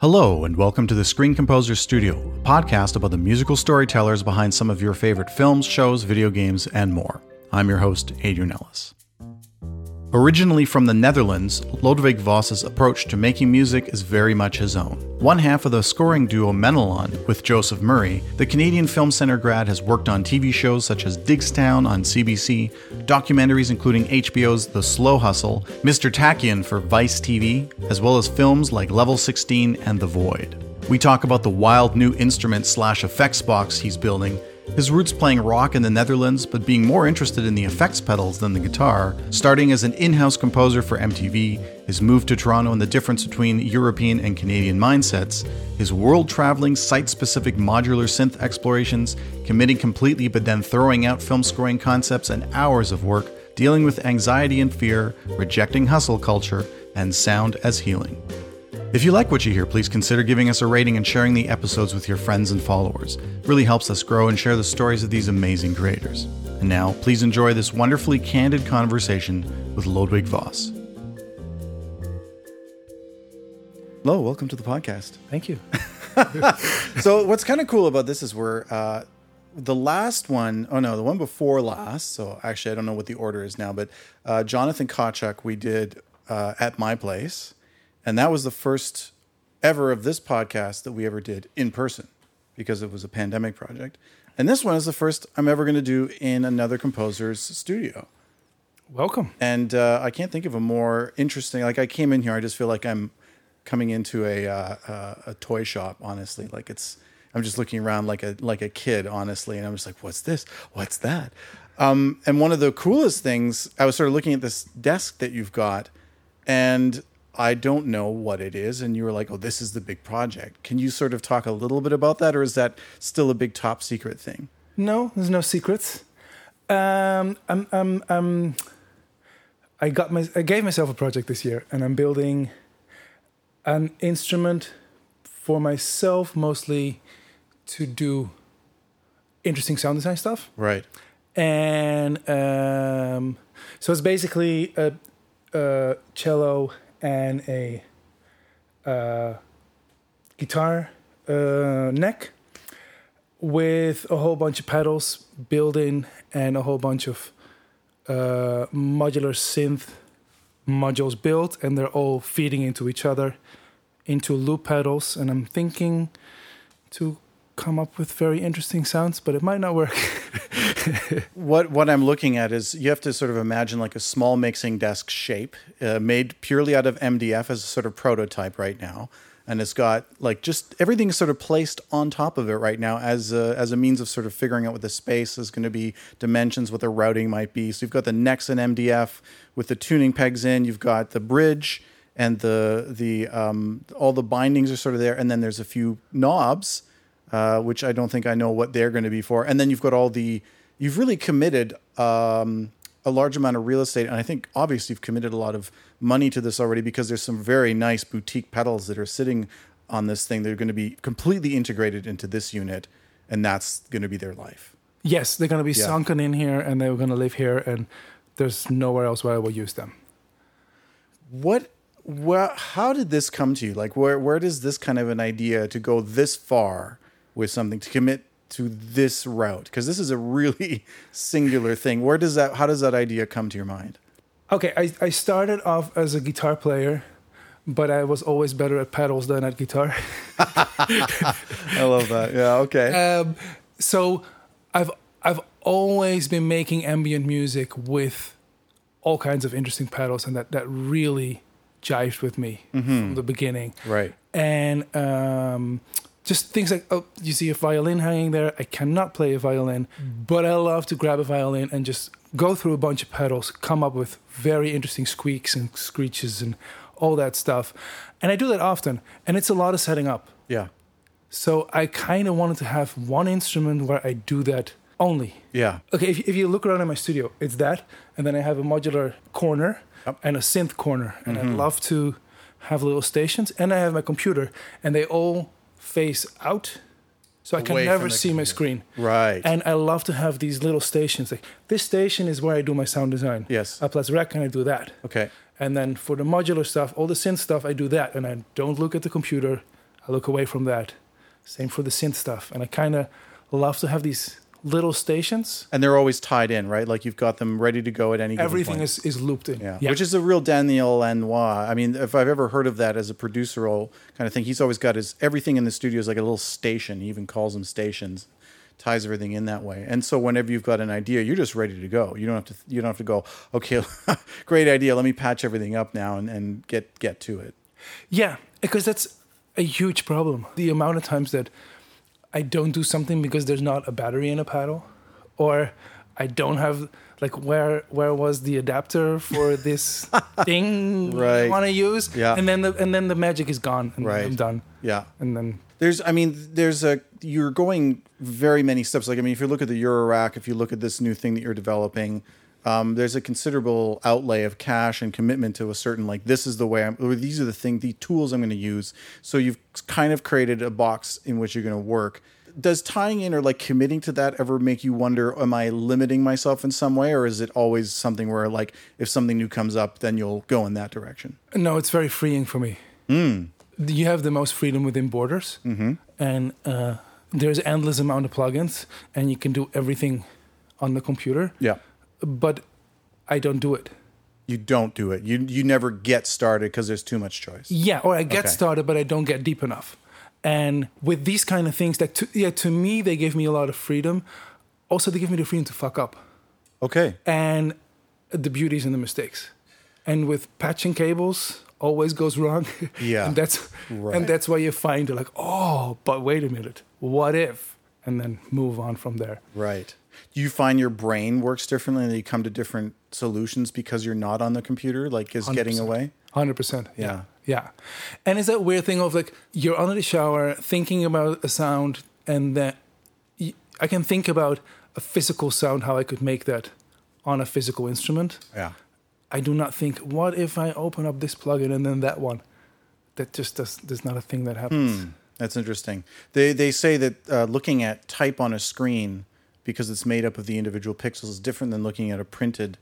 Hello, and welcome to the Screen Composer Studio, a podcast about the musical storytellers behind some of your favorite films, shows, video games, and more. I'm your host, Adrian Ellis. Originally from the Netherlands, Lodewijk Vos's approach to making music is very much his own. One half of the scoring duo Menalon with Joseph Murray, the Canadian Film Centre grad has worked on TV shows such as Diggstown on CBC, documentaries including HBO's The Slow Hustle, Mr. Tachyon for Vice TV, as well as films like Level 16 and The Void. We talk about the wild new instrument slash effects box he's building his roots playing rock in the Netherlands, but being more interested in the effects pedals than the guitar, starting as an in house composer for MTV, his move to Toronto and the difference between European and Canadian mindsets, his world traveling, site specific modular synth explorations, committing completely but then throwing out film scoring concepts and hours of work, dealing with anxiety and fear, rejecting hustle culture, and sound as healing. If you like what you hear, please consider giving us a rating and sharing the episodes with your friends and followers. It really helps us grow and share the stories of these amazing creators. And now, please enjoy this wonderfully candid conversation with Ludwig Vos. Hello, welcome to the podcast. Thank you. so, what's kind of cool about this is we're uh, the last one, oh no, the one before last. So, actually, I don't know what the order is now, but uh, Jonathan Kawchuk, we did uh, at my place and that was the first ever of this podcast that we ever did in person because it was a pandemic project. And this one is the first I'm ever going to do in another composer's studio. Welcome. And uh, I can't think of a more interesting. Like I came in here, I just feel like I'm coming into a uh, uh, a toy shop. Honestly, like it's I'm just looking around like a like a kid, honestly, and I'm just like, what's this? What's that? Um, and one of the coolest things, I was sort of looking at this desk that you've got, and I don't know what it is. And you were like, oh, this is the big project. Can you sort of talk a little bit about that, or is that still a big top secret thing? No, there's no secrets. Um, I'm, I'm, I'm, I got my, I gave myself a project this year, and I'm building an instrument for myself, mostly to do interesting sound design stuff. Right. And um, so it's basically a, a cello and a uh, guitar uh, neck with a whole bunch of pedals built in and a whole bunch of uh, modular synth modules built, and they're all feeding into each other into loop pedals. And I'm thinking to come up with very interesting sounds, but it might not work. what what I'm looking at is you have to sort of imagine like a small mixing desk shape uh, made purely out of MDF as a sort of prototype right now, and it's got like just everything sort of placed on top of it right now as a, as a means of sort of figuring out what the space is going to be, dimensions, what the routing might be. So you've got the necks in MDF with the tuning pegs in. You've got the bridge and the the um, all the bindings are sort of there, and then there's a few knobs uh, which I don't think I know what they're going to be for. And then you've got all the, you've really committed um, a large amount of real estate. And I think obviously you've committed a lot of money to this already because there's some very nice boutique pedals that are sitting on this thing. They're going to be completely integrated into this unit, and that's going to be their life. Yes, they're going to be yeah. sunken in here and they're going to live here, and there's nowhere else where I will use them. What well, how did this come to you? Like, where where does this kind of an idea to go this far with something to commit to this route because this is a really singular thing. Where does that how does that idea come to your mind? Okay I, I started off as a guitar player but i was always better at pedals than at guitar. I love that. Yeah okay. Um, so i've i've always been making ambient music with all kinds of interesting pedals and that that really jived with me mm-hmm. from the beginning. Right. And um, just things like oh you see a violin hanging there. I cannot play a violin but i love to grab a violin and just go through a bunch of pedals come up with very interesting squeaks and screeches and all that stuff. And i do that often and it's a lot of setting up. Yeah. So i kind of wanted to have one instrument where i do that only. Yeah. Okay if, if you look around in my studio it's that and then i have a modular corner yep. and a synth corner and mm-hmm. i love to have little stations and i have my computer and they all face out so I can never see my screen. Right. And I love to have these little stations. Like this station is where I do my sound design. Yes. Up plus rec and I do that. Okay. And then for the modular stuff, all the synth stuff, I do that, and I don't look at the computer. I look away from that. Same for the synth stuff, and I kind of love to have these little stations. And they're always tied in, right? Like you've got them ready to go at any given Everything is, is looped in. Yeah. which is a real Daniel Lanois. I mean, if I've ever heard of that as a producer role kind of thing, he's always got his everything in the studio is like a little station. He even calls them stations, ties everything in that way. And so whenever you've got an idea, you're just ready to go. You don't have to. You don't have to go. Okay, great idea. Let me patch everything up now and, and get get to it. Yeah, because that's a huge problem. The amount of times that I don't do something because there's not a battery in a paddle, or I don't have like where where was the adapter for this thing Right. I want to use? Yeah. and then the and then the magic is gone, and Right. I'm done. Yeah. And then There's, I mean, there's a, you're going very many steps. Like, I mean, if you look at the Eurorack, if you look at this new thing that you're developing, um, there's a considerable outlay of cash and commitment to a certain, like, this is the way I'm, or these are the thing, the tools I'm going to use. So you've kind of created a box in which you're going to work. Does tying in or like committing to that ever make you wonder, am I limiting myself in some way? Or is it always something where, like, if something new comes up, then you'll go in that direction? no, it's very freeing for me. You have the most freedom within Borders, mm-hmm. and uh, there's endless amount of plugins, and you can do everything on the computer. Yeah. But I don't do it. You don't do it. You, you never get started because there's too much choice. Yeah, or I get Okay. started, but I don't get deep enough. And with these kind of things, that to, yeah, to me they give me a lot of freedom. Also, they give me the freedom to fuck up, Okay. and the beauties and the mistakes. And with patching cables, always goes wrong. Yeah. and that's Right. and that's why you find it like, oh, but wait a minute, what if? And then move on from there. Right. Do you find your brain works differently and you come to different solutions because you're not on the computer, like is getting 100%. away? Hundred percent. Yeah. Yeah. And it's that weird thing of like you're under the shower thinking about a sound, and then I can think about a physical sound, how I could make that on a physical instrument. Yeah. I do not think, what if I open up this plugin and then that one? That just does. There's not a thing that happens. That's interesting. They they say that uh, looking at type on a screen because it's made up of the individual pixels is different than looking at a printed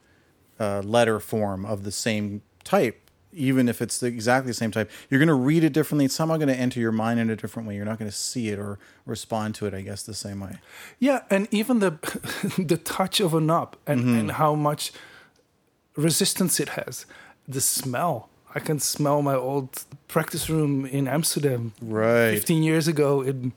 uh, letter form of the same type. Even if it's the, exactly the same type, you're going to read it differently. It's somehow going to enter your mind in a different way. You're not going to see it or respond to it, I guess, the same way. Yeah, and even the the touch of a knob and, Mm-hmm. and how much resistance it has. The smell. I can smell my old practice room in Amsterdam Right. 15 years ago in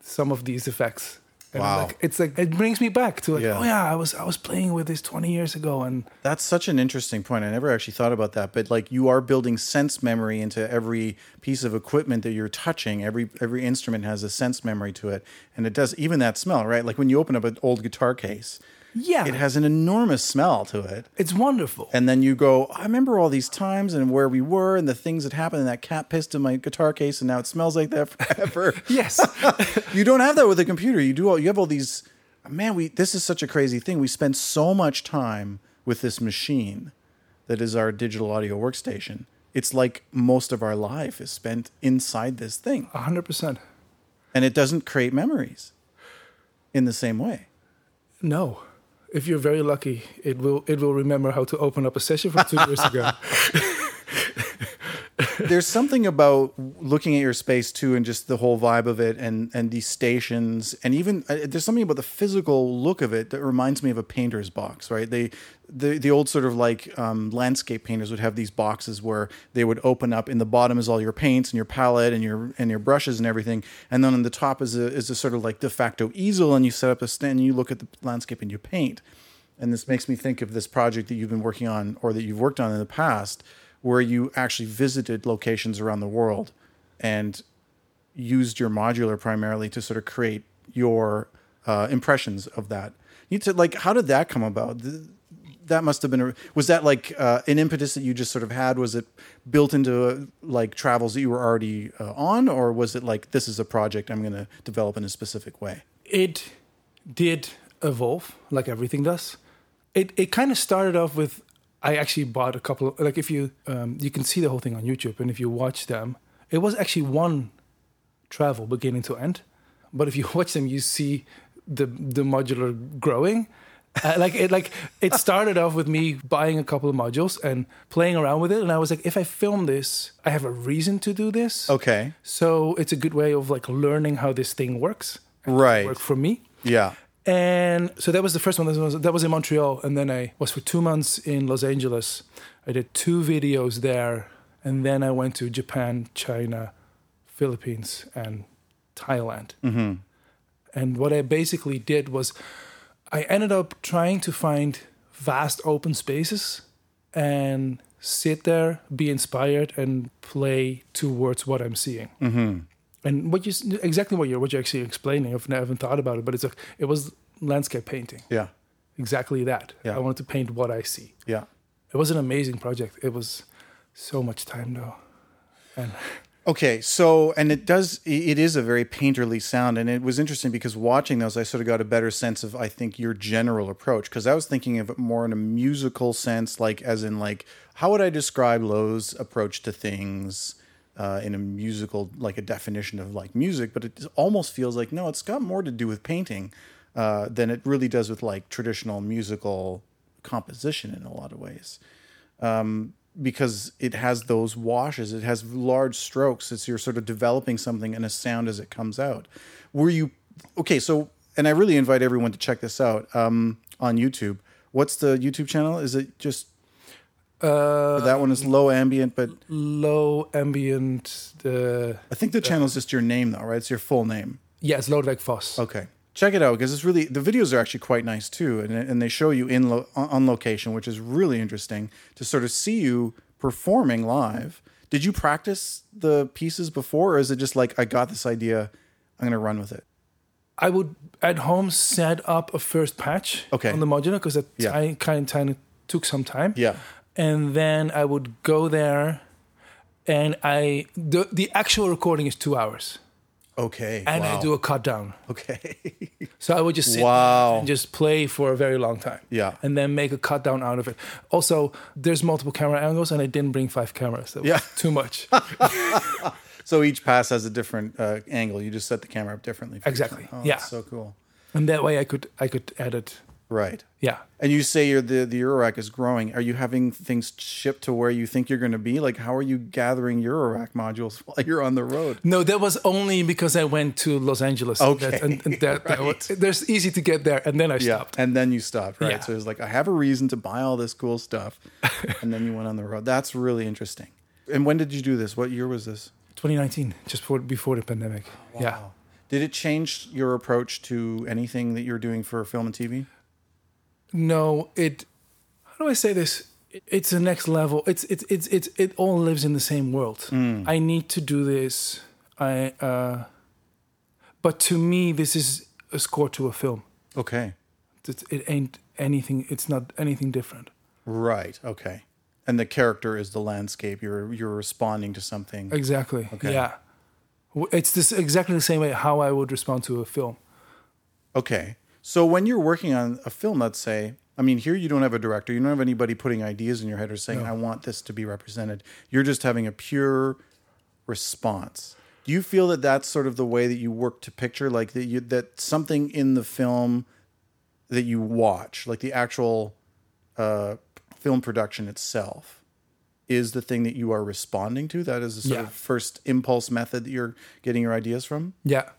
some of these effects. And Wow. Like, it's like it brings me back to like, Yeah. oh yeah, I was I was playing with this 20 years ago and That's such an interesting point. I never actually thought about that. But like you are building sense memory into every piece of equipment that you're touching. Every every instrument has a sense memory to it. And it does even that smell, right? Like when you open up an old guitar case, yeah, it has an enormous smell to it. it's wonderful. And then you go, I remember all these times and where we were and the things that happened and that cat pissed in my guitar case and now it smells like that forever. yes. you don't have that with a computer. You do all you have all these man, we this is such a crazy thing. We spend so much time with this machine that is our digital audio workstation. It's like most of our life is spent inside this thing. 100%. And it doesn't create memories in the same way. No. If you're very lucky, it will it will remember how to open up a session from 2 years ago. There's something about looking at your space too, and just the whole vibe of it, and and these stations, and even uh, there's something about the physical look of it that reminds me of a painter's box, right? They, the the old sort of like um, landscape painters would have these boxes where they would open up. In the bottom is all your paints and your palette and your and your brushes and everything, and then on the top is a is a sort of like de facto easel, and you set up a stand, and you look at the landscape and you paint. And this makes me think of this project that you've been working on, or that you've worked on in the past, where you actually visited locations around the world and used your modular primarily to sort of create your uh, impressions of that. You to like, how did that come about? That must have been a, was that like uh, an impetus that you just sort of had? Was it built into uh, like travels that you were already uh, on, or was it like this is a project I'm going to develop in a specific way? it did evolve like everything does. It it kind of started off with I actually bought a couple of like if you um, you can see the whole thing on YouTube and if you watch them, it was actually one travel beginning to end. But if you watch them, you see the the modular growing, Uh, like it, like it started off with me buying a couple of modules and playing around with it, and I was like, if I film this, I have a reason to do this. Okay. So it's a good way of like learning how this thing works. Right. Work for me. Yeah. And so that was the first one. That was, that was in Montreal. And then I was for two months in Los Angeles. I did two videos there. And then I went to Japan, China, Philippines, and Thailand. Mm-hmm. And what I basically did was I ended up trying to find vast open spaces and sit there, be inspired, and play towards what I'm seeing. Mm-hmm. And what you exactly what you're what you're actually explaining, I've never thought about it, but it's a it was landscape painting. Yeah. Exactly that. Yeah. I wanted to paint what I see. Yeah. It was an amazing project. It was so much time though. And Okay, so and it does it is a very painterly sound and it was interesting because watching those I sort of got a better sense of I think your general approach because I was thinking of it more in a musical sense like as in like how would I describe Lowe's approach to things uh, in a musical like a definition of like music but it almost feels like no it's got more to do with painting uh, than it really does with like traditional musical composition in a lot of ways. Because it has those washes it has large strokes it's you're sort of developing something and a sound as it comes out. Were you okay so and i really invite everyone to check this out um, on youtube. What's the youtube channel? Is it just uh, that one is low ambient but low ambient. Uh, i think the channel is just your name though right it's your full name yes, Lodewijk Vos. okay check it out because it's really the videos are actually quite nice too and, and they show you in lo, on location which is really interesting to sort of see you performing live did you practice the pieces before or is it just like i got this idea i'm going to run with it I would at home set up a first patch Okay. on the modular because that Yeah. kind of took some time. yeah and then I would go there, and I the the actual recording is two hours, okay and wow. I do a cut down. okay So I would just sit Wow. and just play for a very long time. Yeah. and then make a cut down out of it. Also, there's multiple camera angles, and I didn't bring five cameras. That was Yeah. too much. so each pass has a different uh, angle you just set the camera up differently Exactly. oh, Yeah. so cool and that way, I could I could edit. Right Yeah. and you say you're the the Eurorack is growing. Are you having things shipped to where you think you're going to be? Like, how are you gathering Eurorack modules while you're on the road? No, that was only because I went to Los Angeles. Okay. That- and, and that, that was, there's easy to get there, and then I Yeah, stopped. and then you stopped, right? Yeah. So it's like I have a reason to buy all this cool stuff, and then you went on the road. That's really interesting. And when did you do this? What year was this? 2019, just before before the pandemic. Yeah. Did it change your approach to anything that you're doing for film and TV? No, it. How do I say this? It's the next level. It's it's it's it's it all lives in the same world. I need to do this. I. uh But to me, this is a score to a film. Okay. It, it ain't anything. It's not anything different. Right. Okay. And the character is the landscape. You're you're responding to something. Exactly. Okay. Yeah. It's this exactly the same way how I would respond to a film. Okay. So when you're working on a film, let's say, I mean, here you don't have a director, you don't have anybody putting ideas in your head or saying, I want this to be represented. You're just having a pure response. Do you feel that that's sort of the way that you work to picture, like that you that something in the film that you watch, like the actual uh, film production itself, is the thing that you are responding to? That is the sort Yeah. of first impulse method that you're getting your ideas from. Yeah.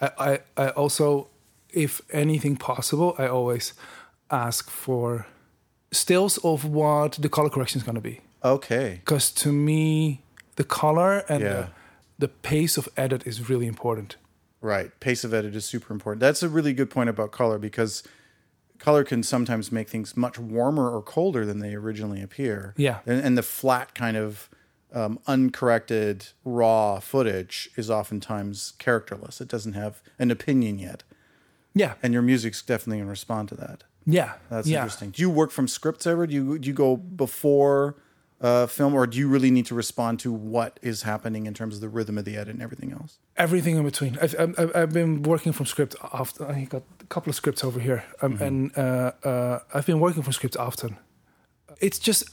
I, I, I also, if anything possible, I always ask for stills of what the color correction is going to be. Okay. Because to me, the color and Yeah. the, the pace of edit is really important. Right. Pace of edit is super important. That's a really good point about color because color can sometimes make things much warmer or colder than they originally appear. Yeah. And, and the flat kind of um, uncorrected raw footage is oftentimes characterless. It doesn't have an opinion yet. Yeah. And your music's definitely going to respond to that. Yeah. That's yeah. interesting. Do you work from scripts ever? Do you, do you go before uh, film or do you really need to respond to what is happening in terms of the rhythm of the edit and everything else? Everything in between. I've, I've, I've been working from script often. I got a couple of scripts over here. Um, And uh, uh, I've been working from script often. It's just,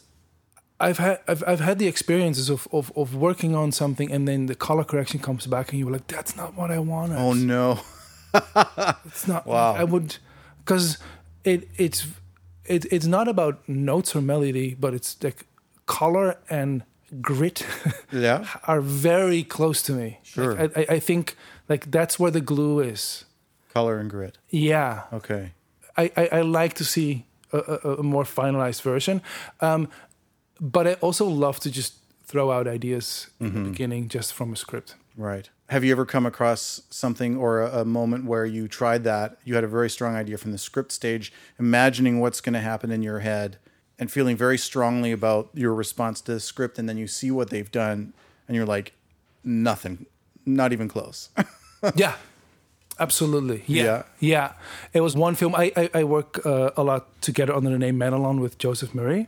I've had I've, I've had the experiences of, of, of working on something and then the color correction comes back and you're like, that's not what I wanted. Oh, no. It's not. Wow. I would, because it it's it, it's not about notes or melody, but it's like color and grit Yeah. are very close to me. Sure. Like, I, I- think like that's where the glue is. Color and grit. Yeah. Okay. I, I, I like to see a, a, a more finalized version. Um, but I also love to just throw out ideas in the beginning just from a script. Right. Have you ever come across something or a, a moment where you tried that? You had a very strong idea from the script stage, imagining what's going to happen in your head and feeling very strongly about your response to the script. And then you see what they've done and you're like, nothing, not even close. yeah. Absolutely. Yeah. Yeah. Yeah. It was one film. I, I, I work uh, a lot together under the name Menalon with Joseph Murray.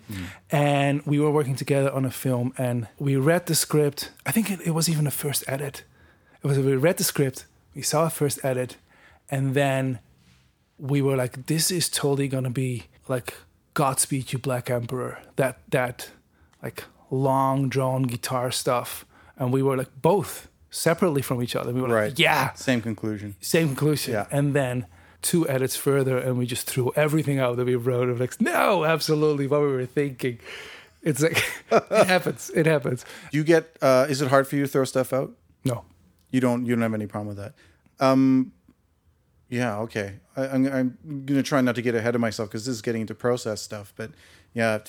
And we were working together on a film and we read the script. I think it, it was even the first edit. It was we read the script, we saw a first edit, and then we were like, this is totally gonna be like Godspeed You Black Emperor. That that like long drawn guitar stuff. And we were like both separately from each other. We were right. like, yeah, Same conclusion. same conclusion. Yeah. And then two edits further, and we just threw everything out that we wrote. And like, no, absolutely, what we were thinking. It's like it happens. It happens. Do you get, uh, is it hard for you to throw stuff out? No. You don't, you don't have any problem with that. Um, yeah. Okay. I, I'm, I'm going to try not to get ahead of myself because this is getting into process stuff, but yeah,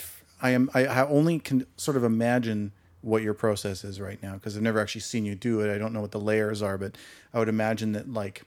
I am, I, I only can sort of imagine what your process is right now because I've never actually seen you do it. I don't know what the layers are, but I would imagine that like,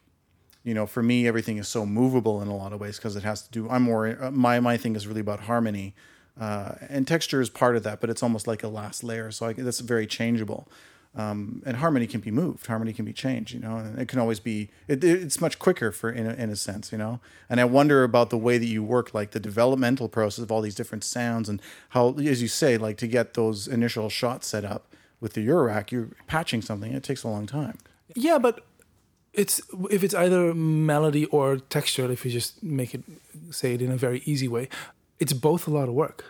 you know, for me, everything is so movable in a lot of ways because it has to do. I'm more uh, my my thing is really about harmony, uh, and texture is part of that, but it's almost like a last layer. So I, that's very changeable, um, and harmony can be moved. Harmony can be changed. You know, and it can always be. It, it's much quicker for in a, in a sense. You know, and I wonder about the way that you work, like the developmental process of all these different sounds and how, as you say, like to get those initial shots set up with the Eurorack, you're patching something. It takes a long time. Yeah, but it's if it's either melody or texture. If you just make it say it in a very easy way, it's both a lot of work.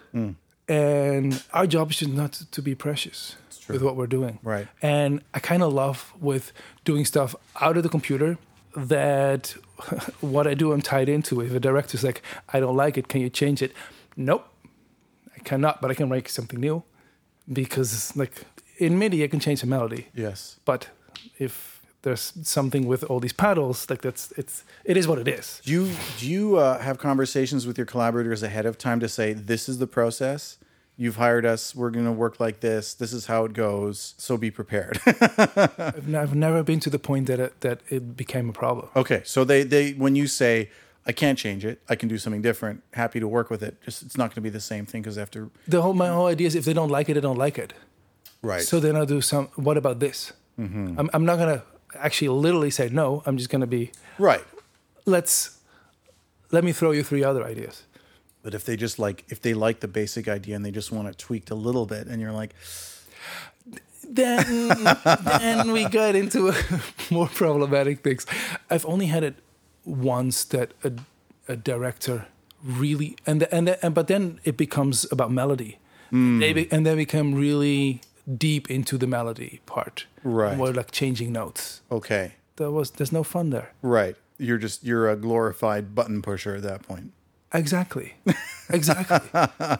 And our job is just not to be precious with what we're doing. Right. And I kind of love with doing stuff out of the computer that what I do I'm tied into. If a director's like, I don't like it, can you change it? Nope, I cannot, but I can make something new because like in MIDI I can change the melody, Yes. but if there's something with all these paddles, like that's it's it is what it is. Do you do you uh, have conversations with your collaborators ahead of time to say this is the process? You've hired us. We're going to work like this. This is how it goes. So be prepared. I've, n- I've never been to the point that it, that it became a problem. okay. So they they when you say I can't change it, I can do something different. Happy to work with it. Just it's not going to be the same thing because after The whole my whole idea is if they don't like it, they don't like it. right. So then I'll do some. What about this? Mm-hmm. I'm, I'm not gonna actually literally say no. I'm just gonna be right. let's let me throw you three other ideas. But if they just like if they like the basic idea and they just want it tweaked a little bit, and you're like, Then then we got into more problematic things. I've only had it once that a, a director really and the, and the, and but then it becomes about melody. Hmm. They be, and they become really deep into the melody part. Right. More like changing notes. okay, There was there's no fun there. right. You're just you're a glorified button pusher at that point. Exactly. Exactly.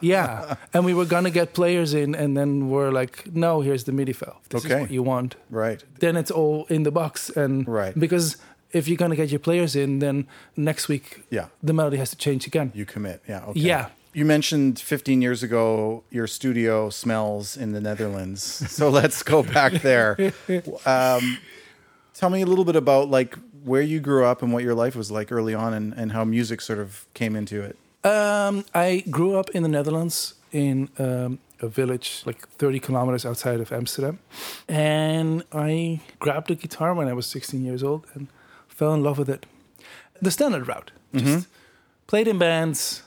yeah. And we were gonna get players in, and then we're like, no, here's the MIDI file. This Okay. is what you want. Right. Then it's all in the box, and Right. because if you're gonna get your players in, then next week Yeah. the melody has to change again. You commit. Yeah. Okay. Yeah. You mentioned 15 years ago your studio smells in the Netherlands. So let's go back there. Um, tell me a little bit about like where you grew up and what your life was like early on and, and how music sort of came into it. Um, I grew up in the Netherlands in um, a village like 30 kilometers outside of Amsterdam, and I grabbed a guitar when I was 16 years old and fell in love with it. The standard route, just played in bands,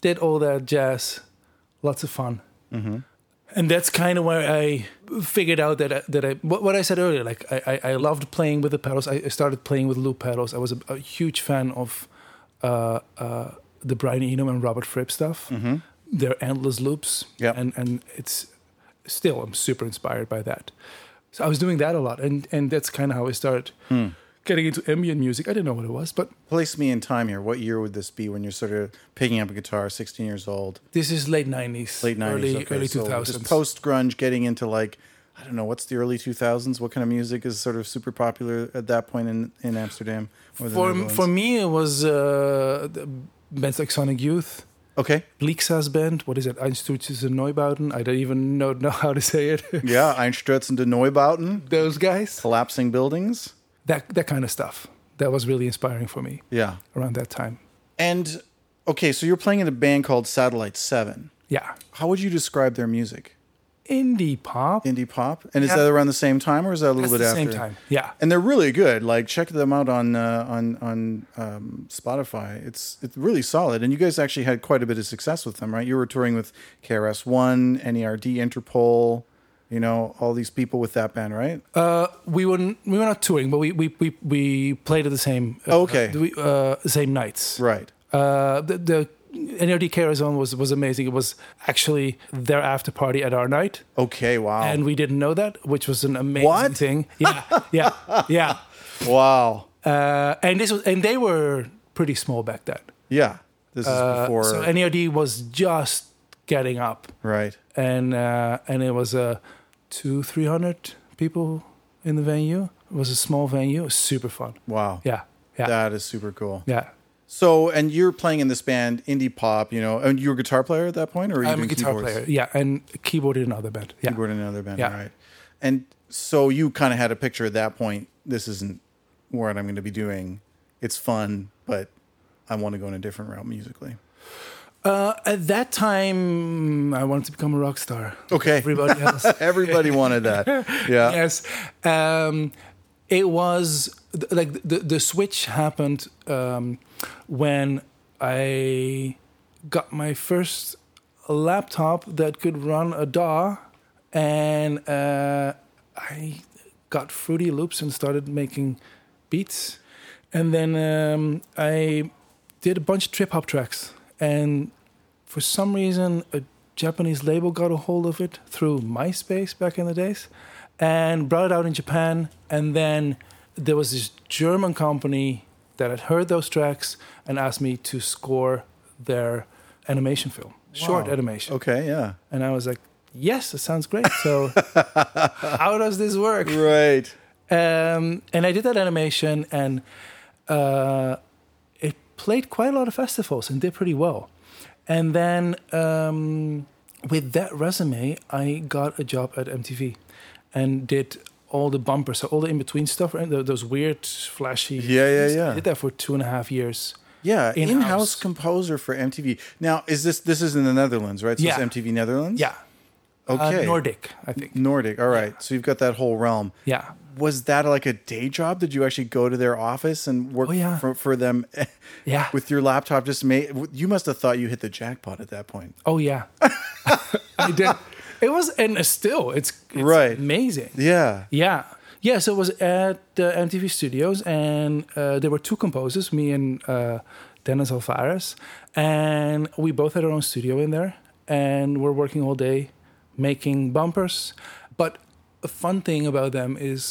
did all that jazz, lots of fun. And that's kind of where I figured out that I, that I what, what I said earlier. Like I, I, I loved playing with the pedals. I I started playing with loop pedals. I was a, a huge fan of uh, uh, the Brian Eno and Robert Fripp stuff. They're endless loops. Yep. and and it's still I'm super inspired by that. So I was doing that a lot, and and that's kind of how I started getting into ambient music. I didn't know what it was, but Place me in time here. What year would this be when you're sort of picking up a guitar, 16 years old? this is late '90s, Late 90s. early okay. early 2000s. Just post grunge, getting into like, I don't know, what's the early 2000s? What kind of music is sort of super popular at that point in, in Amsterdam? for for me, it was uh, the bands like Sonic Youth, Okay. Blixa's band. What is it? Einstürzende Neubauten. I don't even know know how to say it. Yeah, Einstürzende Neubauten, Those guys. collapsing buildings. That that kind of stuff. That was really inspiring for me Yeah. around that time. And okay, so you're playing in a band called Satellite 7. Yeah, How would you describe their music? indie pop. Indie pop? And is Yeah. that around the same time or is that a little That's bit the after? same time. Yeah. And they're really good. Like check them out on uh, on on um, Spotify. It's it's really solid. And you guys actually had quite a bit of success with them, right? You were touring with KRS One, NERD, Interpol, you know, all these people with that band, right? Uh, we were n- we were not touring, but we we we, we played at the same. Uh, Okay. we, uh, same nights. Right. Uh, the, the NERD KRS One was was amazing. It was actually their after party at our night, Okay. Wow. and we didn't know that, which was an amazing What? thing. Yeah, yeah, yeah. wow. Uh, and this was, and they were pretty small back then. Yeah. This is Uh, before. so NERD was just getting up, right. and uh, and it was uh, two three hundred people in the venue. It was a small venue. It was super fun. Wow. Yeah, yeah, That is super cool. yeah. So, and you're playing in this band, indie pop, you know, and you're a guitar player at that point, or I'm a guitar keyboards? player. Yeah, and keyboard in another band. Yeah. Keyboard in another band, Yeah. right? And so you kind of had a picture at that point. This isn't what I'm going to be doing. It's fun, but I want to go in a different route musically. Uh, at that time, I wanted to become a rock star. Okay, Everybody else. everybody wanted that. Yeah, yes. Um, it was like the the switch happened um, when I got my first laptop that could run a DAW, and uh, I got Fruity Loops and started making beats, and then um, I did a bunch of trip hop tracks, and for some reason a Japanese label got a hold of it through MySpace back in the days and brought it out in Japan. And then there was this German company that had heard those tracks and asked me to score their animation film, short animation. Okay, yeah, And I was like, yes, it sounds great. So, how does this work? right. Um, and I did that animation, and uh, it played quite a lot of festivals and did pretty well. And then um, with that resume, I got a job at MTV and did all the bumpers, so all the in between stuff, and tho- those weird, flashy. Yeah, yeah, yeah. I did that for two and a half years. Yeah, In-house. in-house composer for MTV. Now, is this this is in the Netherlands, right? So Yeah. it's MTV Netherlands. Yeah, Okay. uh, Nordic, I think. Nordic. All right. So you've got that whole realm. Yeah, Was that like a day job? Did you actually go to their office and work Oh, yeah. for, for them yeah. with your laptop? Just made. You must have thought you hit the jackpot at that point. oh yeah, I did. It was, and still, it's, it's Right. amazing. Yeah. Yeah. Yeah, so it was at the MTV studios, and uh, there were two composers, me and uh, Dennis Alvarez, and we both had our own studio in there, and we're working all day making bumpers. But a fun thing about them is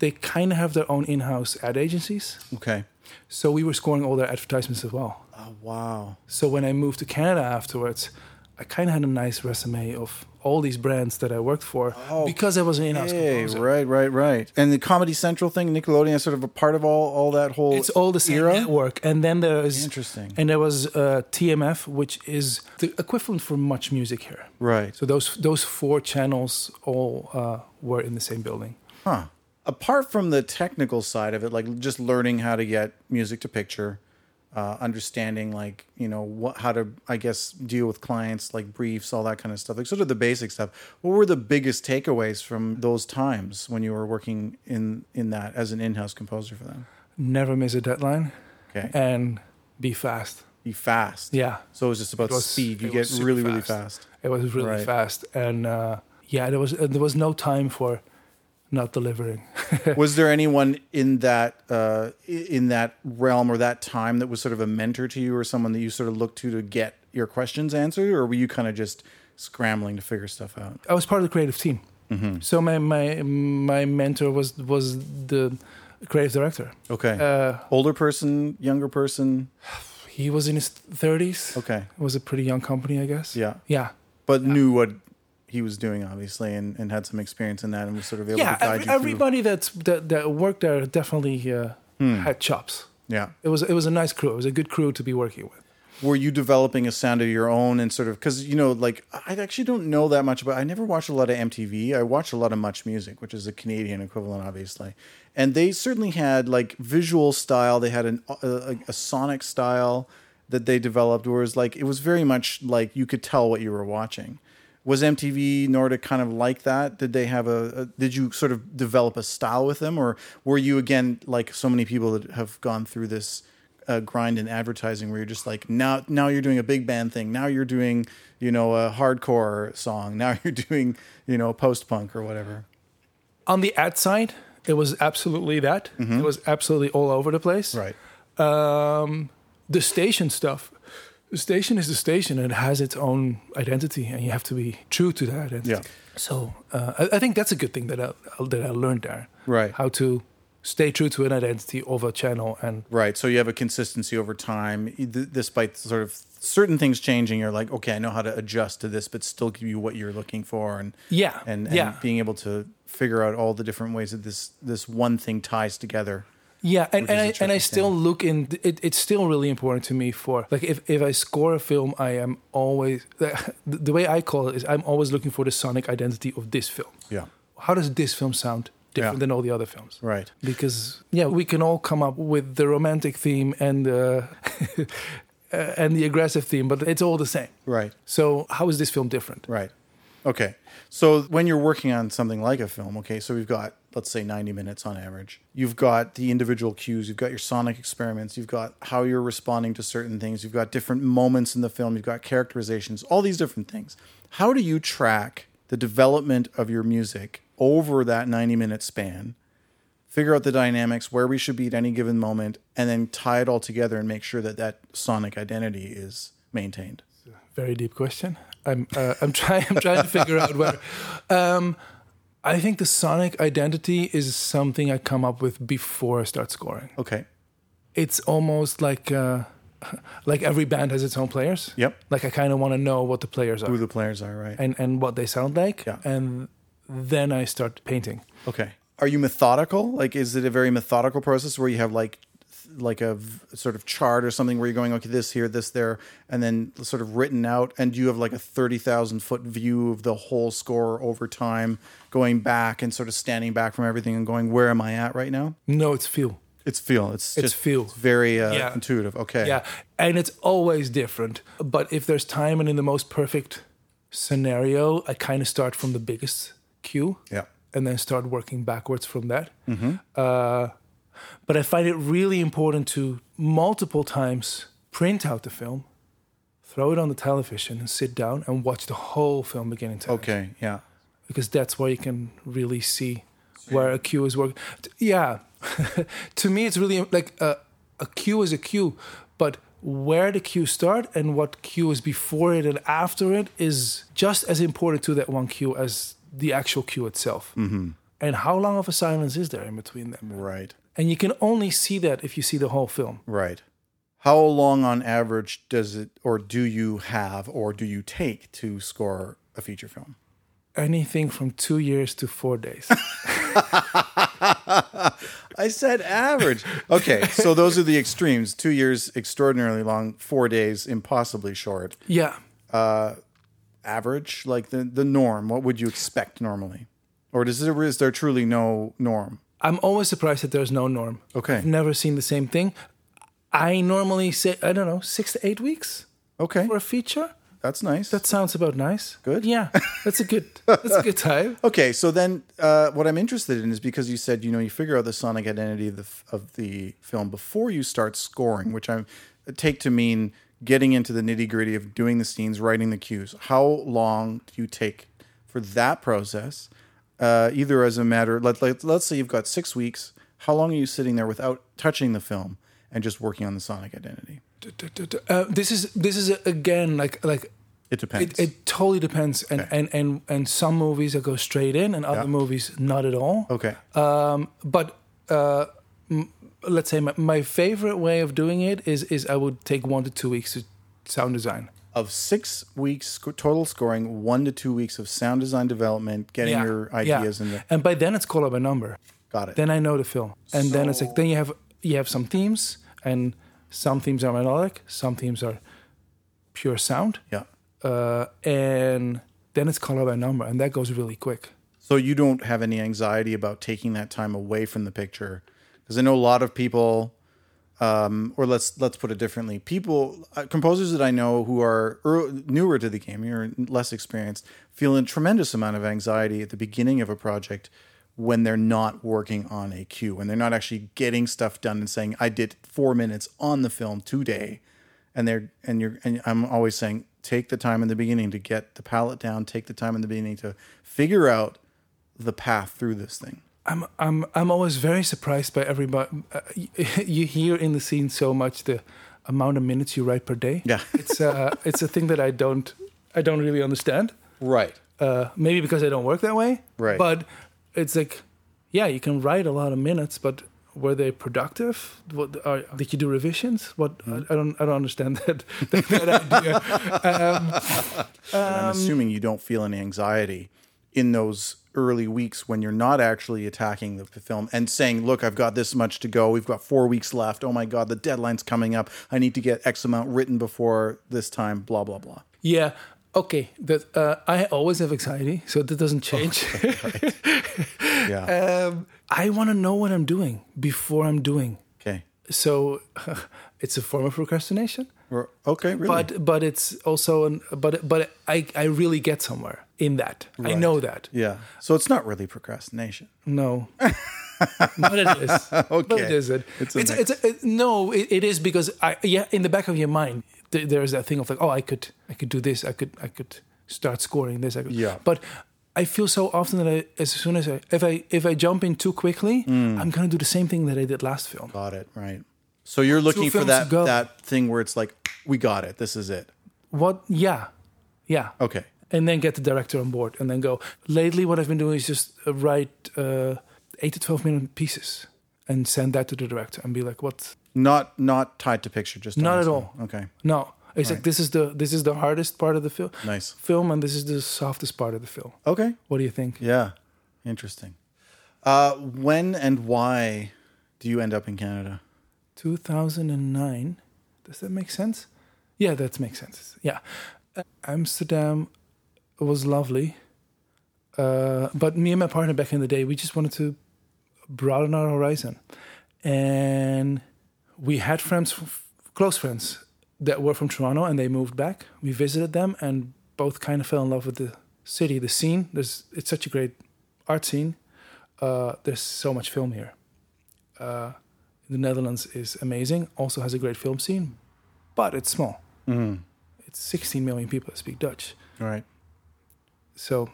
they kind of have their own in-house ad agencies, Okay. so we were scoring all their advertisements as well. Oh wow. So when I moved to Canada afterwards, I kind of had a nice resume of all these brands that I worked for because I was an in-house Hey, composer. right, right, right. And the Comedy Central thing, Nickelodeon, is sort of a part of all all that whole. It's all the same era? network, and then there's Interesting. and there was uh, TMF, which is the equivalent for Much Music here. Right. So those those four channels all uh, were in the same building. Huh. Apart from the technical side of it, like just learning how to get music to picture, uh, understanding like you know what how to I guess deal with clients, like briefs, all that kind of stuff, like sort of the basic stuff. What were the biggest takeaways from those times when you were working in in that as an in-house composer for them? Never miss a deadline Okay, and be fast. be fast. Yeah, So it was just about was- speed. You get really really fast. fast. it was really Right. fast, and uh, yeah, there was uh, there was no time for not delivering. was there anyone in that uh, in that realm or that time that was sort of a mentor to you or someone that you sort of looked to to get your questions answered or were you kind of just scrambling to figure stuff out I was part of the creative team. So my my my mentor was was the creative director. Okay. Uh, Older person, younger person. he was in his 30s. Okay. It was a pretty young company, I guess. Yeah. Yeah. But knew what he was doing, obviously, and, and had some experience in that and was sort of able Yeah, to guide every, you through. everybody that's that, that worked there definitely uh, Hmm. had chops. Yeah. It was it was a nice crew. It was a good crew to be working with. Were you developing a sound of your own and sort of because you know, like I actually don't know that much about. I never watched a lot of MTV. I watched a lot of Much Music, which is a Canadian equivalent, obviously, and they certainly had like visual style. They had an, a, a sonic style that they developed, whereas like it was very much like you could tell what you were watching. Was MTV Nordic kind of like that? Did they have a, a? Did you sort of develop a style with them, or were you again like so many people that have gone through this uh, grind in advertising, where you're just like now now you're doing a big band thing, now you're doing you know a hardcore song, now you're doing you know post punk or whatever. On the ad side, it was absolutely that. It was absolutely all over the place. Right. Um, the station stuff. The station is the station and it has its own identity, and you have to be true to that identity. Yeah. So uh, I, I think that's a good thing that I, that I learned there. Right. How to stay true to an identity of a channel and Right. So you have a consistency over time, despite sort of certain things changing. You're like, okay, I know how to adjust to this, but still give you what you're looking for, and yeah, and, and yeah, being able to figure out all the different ways that this this one thing ties together. Yeah. And, and I and I still look in. It, it's still really important to me for like if if I score a film, I am always the, the way I call it is I'm always looking for the sonic identity of this film. Yeah. How does this film sound different Yeah. than all the other films? Right. because yeah we can all come up with the romantic theme and uh, and the aggressive theme but it's all the same Right. so how is this film different Right. Okay. So when you're working on something like a film, okay, so we've got let's say 90 minutes on average. You've got the individual cues, you've got your sonic experiments, you've got how you're responding to certain things, you've got different moments in the film, you've got characterizations, all these different things. How do you track the development of your music over that 90 minute span? Figure out the dynamics, where we should be at any given moment, and then tie it all together and make sure that that sonic identity is maintained. very deep question i'm uh, i'm trying i'm trying to figure out where um i think the sonic identity is something i come up with before i start scoring Okay. it's almost like uh like every band has its own players Yep. like i kind of want to know what the players are Who the players are, right? and and what they sound like Yeah. and then i start painting Okay. Are you methodical? Like, is it a very methodical process where you have like, like a v- sort of chart or something where you're going, okay, this here, this there, and then sort of written out, and you have like a thirty thousand foot view of the whole score over time, going back and sort of standing back from everything and going, where am I at right now? no it's feel It's feel. It's It's feel. It's very uh, Yeah. intuitive. Okay. Yeah, and it's always different. But if there's time and in the most perfect scenario, I kind of start from the biggest cue Yeah. and then start working backwards from that. Uh, but I find it really important to multiple times print out the film, throw it on the television, and sit down and watch the whole film beginning to end. Okay. Yeah. because that's where you can really see where a cue is working. Yeah, to me, it's really like a, a cue is a cue, but where the cue start and what cue is before it and after it is just as important to that one cue as the actual cue itself. Mm-hmm. And how long of a silence is there in between them? Right. And you can only see that if you see the whole film. Right. How long on average does it, or do you have, or do you take to score a feature film? Anything from two years to four days. I said average. Okay, so those are the extremes. Two years, extraordinarily long. Four days, impossibly short. yeah. Uh, average, like the the norm. What would you expect normally, or does there is there truly no norm? I'm always surprised that there's no norm. Okay. I've never seen the same thing. I normally say, I don't know, six to eight weeks Okay, for a feature. that's nice. That sounds about nice. Good. Yeah, that's a good. That's a good time. Okay, so then uh, what I'm interested in is because you said you know you figure out the sonic identity of the of the film before you start scoring, which I take to mean getting into the nitty gritty of doing the scenes, writing the cues. How long do you take for that process? Uh, either as a matter, let, let let's say you've got six weeks. How long are you sitting there without touching the film and just working on the sonic identity? Uh, this is this is again like like It depends. it, it totally depends, and, Okay. and and and some movies that go straight in, and other Yeah. movies not at all. okay. Um, but uh, m- let's say my, my favorite way of doing it is is I would take one to two weeks to sound design. Of six weeks sc- total scoring, one to two weeks of sound design development, getting Yeah, your yeah. ideas in there. And by then it's color a number. Got it. Then I know the film, and then it's like then you have you have some themes, and some themes are melodic, some themes are pure sound, yeah. uh, and then it's color a number, and that goes really quick. So you don't have any anxiety about taking that time away from the picture, because I know a lot of people, um, or let's let's put it differently, people, uh, composers that I know who are ear newer to the game, you're less experienced, feel a tremendous amount of anxiety at the beginning of a project when they're not working on a cue, when they're not actually getting stuff done and saying, "I did four minutes on the film today," and they're and you're and I'm always saying, take the time in the beginning to get the palette down, take the time in the beginning to figure out the path through this thing. I'm I'm I'm always very surprised by everybody. Uh, you, you hear in the scene so much the amount of minutes you write per day. Yeah. it's uh it's a thing that I don't I don't really understand. Right. Uh, maybe because I don't work that way. Right. But it's like, yeah, you can write a lot of minutes, but were they productive? What are, did you do revisions? What I, I don't I don't understand that that, that idea. I'm assuming you don't feel any anxiety in those early weeks when you're not actually attacking the film and saying, "Look, I've got this much to go. We've got 4 weeks left. Oh my god, the deadline's coming up. I need to get X amount written before this time, blah blah blah." Yeah. Okay. That uh, I always have anxiety, so that doesn't change. Yeah. um, I want to know what I'm doing before I'm doing. okay. So it's a form of procrastination, Okay, really. but but it's also an but but I I really get somewhere in that. I know that. yeah. So it's not really procrastination. No. but it is. okay. But it is. It. It's a It's, it's, it, no, it, it is because I yeah in the back of your mind th- there's that thing of like oh I could I could do this I could I could start scoring this I could Yeah. but I feel so often that I, as soon as I if I if I jump in too quickly Mm. I'm gonna do the same thing that I did last film. Got it. Right. So you're looking for that ago. that thing where it's like, we got it. This is it. What? Yeah, yeah. Okay. And then get the director on board, and then go. Lately, what I've been doing is just uh, write uh, eight to twelve minute pieces and send that to the director and be like, "What? Not not tied to picture. Just Not at all. Okay. No." It's like this is the this is the hardest part of the film. Nice. Film, and this is the softest part of the film. Okay. What do you think? Yeah. Interesting. Uh, when and why do you end up in Canada? 2009. Does that make sense? Yeah, that makes sense. Yeah. Uh, Amsterdam was lovely. Uh, but me and my partner back in the day, we just wanted to broaden our horizon. And we had friends, close friends, that were from Toronto and they moved back. We visited them and both kind of fell in love with the city, the scene. There's, it's such a great art scene. Uh, there's so much film here. Uh, the Netherlands is amazing, also has a great film scene, but it's small. It's 16 million people that speak Dutch. Right. So,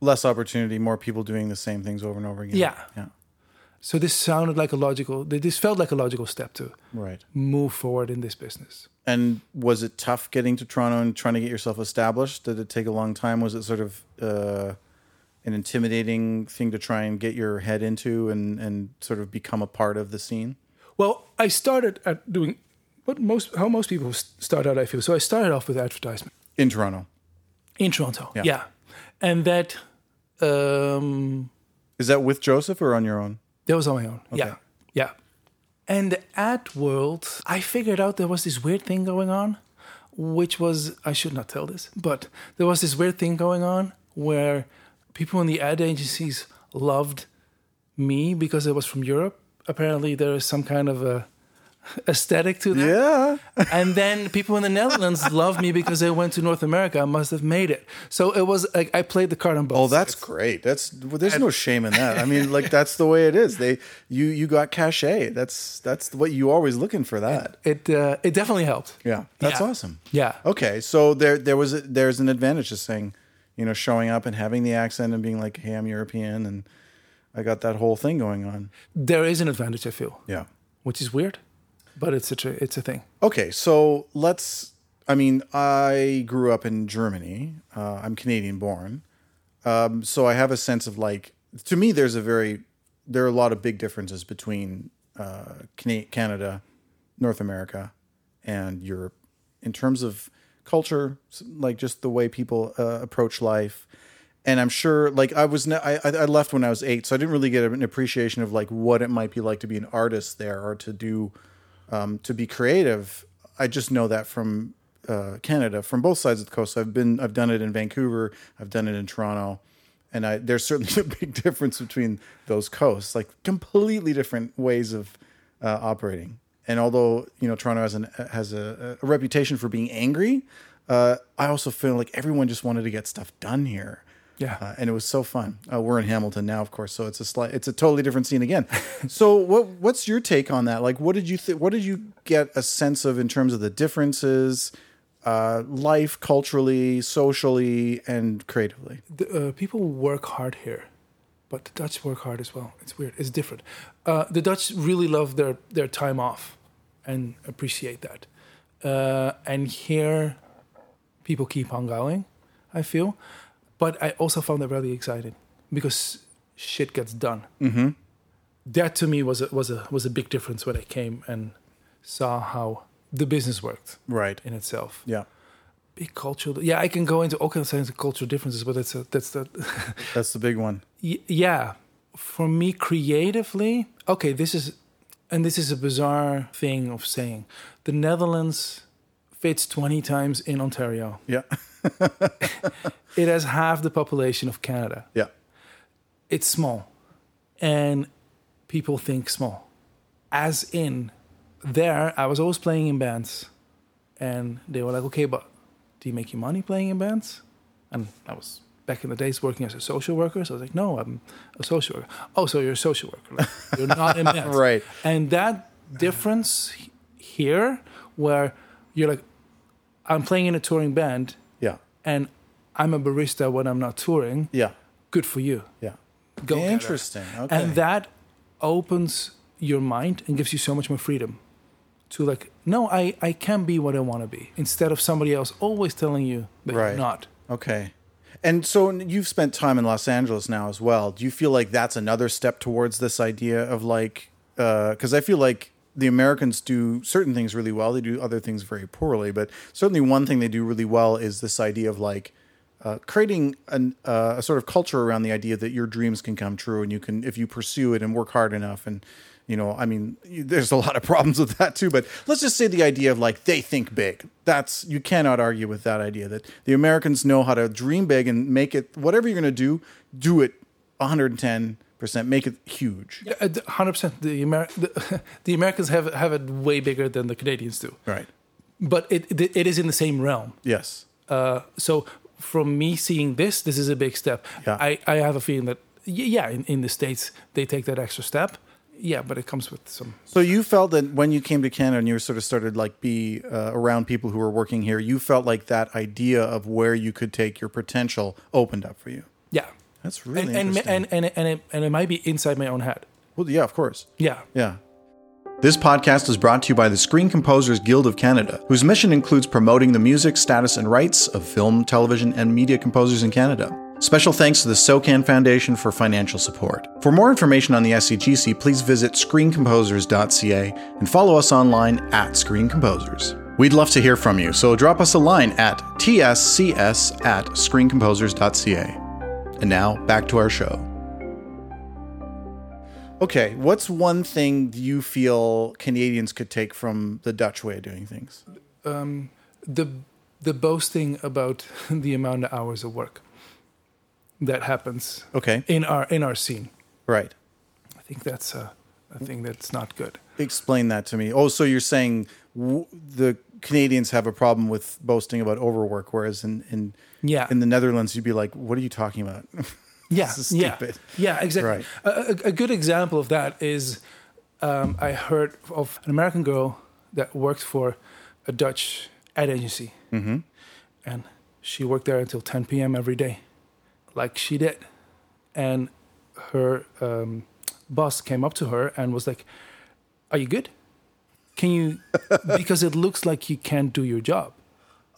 Less opportunity, more people doing the same things over and over again. Yeah. Yeah. so this sounded like a logical, this felt like a logical step to Right. move forward in this business. And was it tough getting to Toronto and trying to get yourself established? Did it take a long time? Was it sort of uh, an intimidating thing to try and get your head into and, and sort of become a part of the scene? Well, I started at doing what most, how most people start out, I feel. So I started off with advertisement In Toronto. in Toronto. Yeah. Yeah. And that, um, Is that with Joseph or on your own? That was on my own. Yeah. Yeah. And the ad world, I figured out there was this weird thing going on, which was, I should not tell this, but there was this weird thing going on where people in the ad agencies loved me because I was from Europe. Apparently, there is some kind of a aesthetic to that. Yeah. And then people in the Netherlands loved me because they went to North America. I must have made it. So it was like I played the card on both. Oh, that's sides. great. That's well, there's no shame in that. I mean, like that's the way it is. They you you got cachet. That's that's what you always looking for that. it. Uh, it definitely helped. Yeah, that's Yeah. awesome. Yeah. Okay, so there there was a, there's an advantage to saying, you know, showing up and having the accent and being like, hey, I'm European and I got that whole thing going on. There is an advantage, I feel, Yeah. which is weird, but it's a it's a thing. Okay, so let's. I mean, I grew up in Germany. Uh, I'm Canadian born, um, so I have a sense of like. To me, there's a very there are a lot of big differences between uh, Canada, North America, and Europe in terms of culture, like just the way people uh, approach life. And I'm sure, like I was, ne- I I left when I was eight, so I didn't really get an appreciation of like what it might be like to be an artist there or to do, um, to be creative. I just know that from uh, Canada, from both sides of the coast. I've been, I've done it in Vancouver, I've done it in Toronto, and I there's certainly a big difference between those coasts, like completely different ways of uh, operating. And although you know Toronto has an has a, a reputation for being angry, uh, I also feel like everyone just wanted to get stuff done here. Yeah. Uh, and it was so fun. Uh, we're in Hamilton now, of course, so it's a slight, it's a totally different scene again. so, what what's your take on that? Like, what did you th- what did you get a sense of in terms of the differences, uh, life culturally, socially, and creatively? the, uh, people work hard here, but the Dutch work hard as well. It's weird. It's different. Uh, the Dutch really love their their time off and appreciate that. Uh, and here, people keep on going. I feel, but I also found that really exciting because shit gets done. Mm-hmm. That to me was a, was a was a big difference when I came and saw how the business worked Right. in itself Yeah. big cultural. Yeah, I can go into all kinds of cultural differences, but that's a, that's the That's the big one. Y- yeah. For me, creatively, okay, this is, and this is a bizarre thing of saying, the Netherlands fits twenty times in Ontario. Yeah. It has half the population of Canada. Yeah. It's small, and people think small. As in, there, I was always playing in bands, and they were like, "Okay, but do you make your money playing in bands?" And I was back in the days working as a social worker, so I was like, "No, I'm a social worker." Oh, so you're a social worker? Like, you're not in bands, Right. And that difference here, where you're like, "I'm playing in a touring band. And I'm a barista when I'm not touring." Yeah. Good for you. Yeah. Go. Interesting. Okay. And that opens your mind and gives you so much more freedom to like, no, I, I can be what I want to be instead of somebody else always telling you that Right. you're not. Okay. And so you've spent time in Los Angeles now as well. Do you feel like that's another step towards this idea of like, uh, because I feel like the Americans do certain things really well, they do other things very poorly, but certainly one thing they do really well is this idea of like uh, creating an, uh, a sort of culture around the idea that your dreams can come true and you can, if you pursue it and work hard enough and you know, I mean, there's a lot of problems with that too, but let's just say the idea of like they think big. That's you cannot argue with that idea that the Americans know how to dream big and make it whatever you're going to do, do it 110%, make it huge. Uh, 100%. The, Amer- the, the Americans have, have it way bigger than the Canadians do. Right. But it, it, it is in the same realm. Yes. Uh, so from me seeing this, this is a big step. Yeah. I, I have a feeling that, yeah, in, in the States, they take that extra step. Yeah, but it comes with some So you felt that when you came to Canada and you sort of started like be uh, around people who were working here, you felt like that idea of where you could take your potential opened up for you. yeah, That's really and and, and and and it, and it might be inside my own head. well, yeah, of course. Yeah, Yeah. This podcast is brought to you by the Screen Composers Guild of Canada, whose mission includes promoting the music, status, and rights of film, television, and media composers in Canada. Special thanks to the SOCAN Foundation for financial support. For more information on the SCGC, please visit screencomposers.ca and follow us online at Screen Composers. We'd love to hear from you, so drop us a line at tscs at screencomposers.ca. And now, back to our show. Okay, what's one thing you feel Canadians could take from the Dutch way of doing things? Um, the the boasting about the amount of hours of work that happens Okay, in our in our scene. right. I think that's a, a thing that's not good. Explain that to me. Oh, so you're saying w- the Canadians have a problem with boasting about overwork, whereas in in Yeah, in the Netherlands you'd be like, "What are you talking about?" yeah, this is yeah, stupid. yeah, exactly. Right. A, a, a good example of that is um, I heard of an American girl that worked for a Dutch ad agency, mm-hmm. and she worked there until 10 p.m. every day, like she did. And her um, boss came up to her and was like, "Are you good? Can you? because it looks like you can't do your job."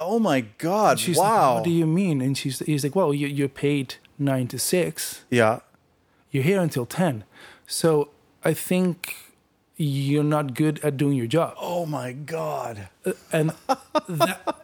Oh my God! She's like, wow. "What do you mean?" And she's he's like, "Well, you, you're paid nine to six. yeah. You're here until ten. So I think you're not good at doing your job. Oh my god. Uh, and that,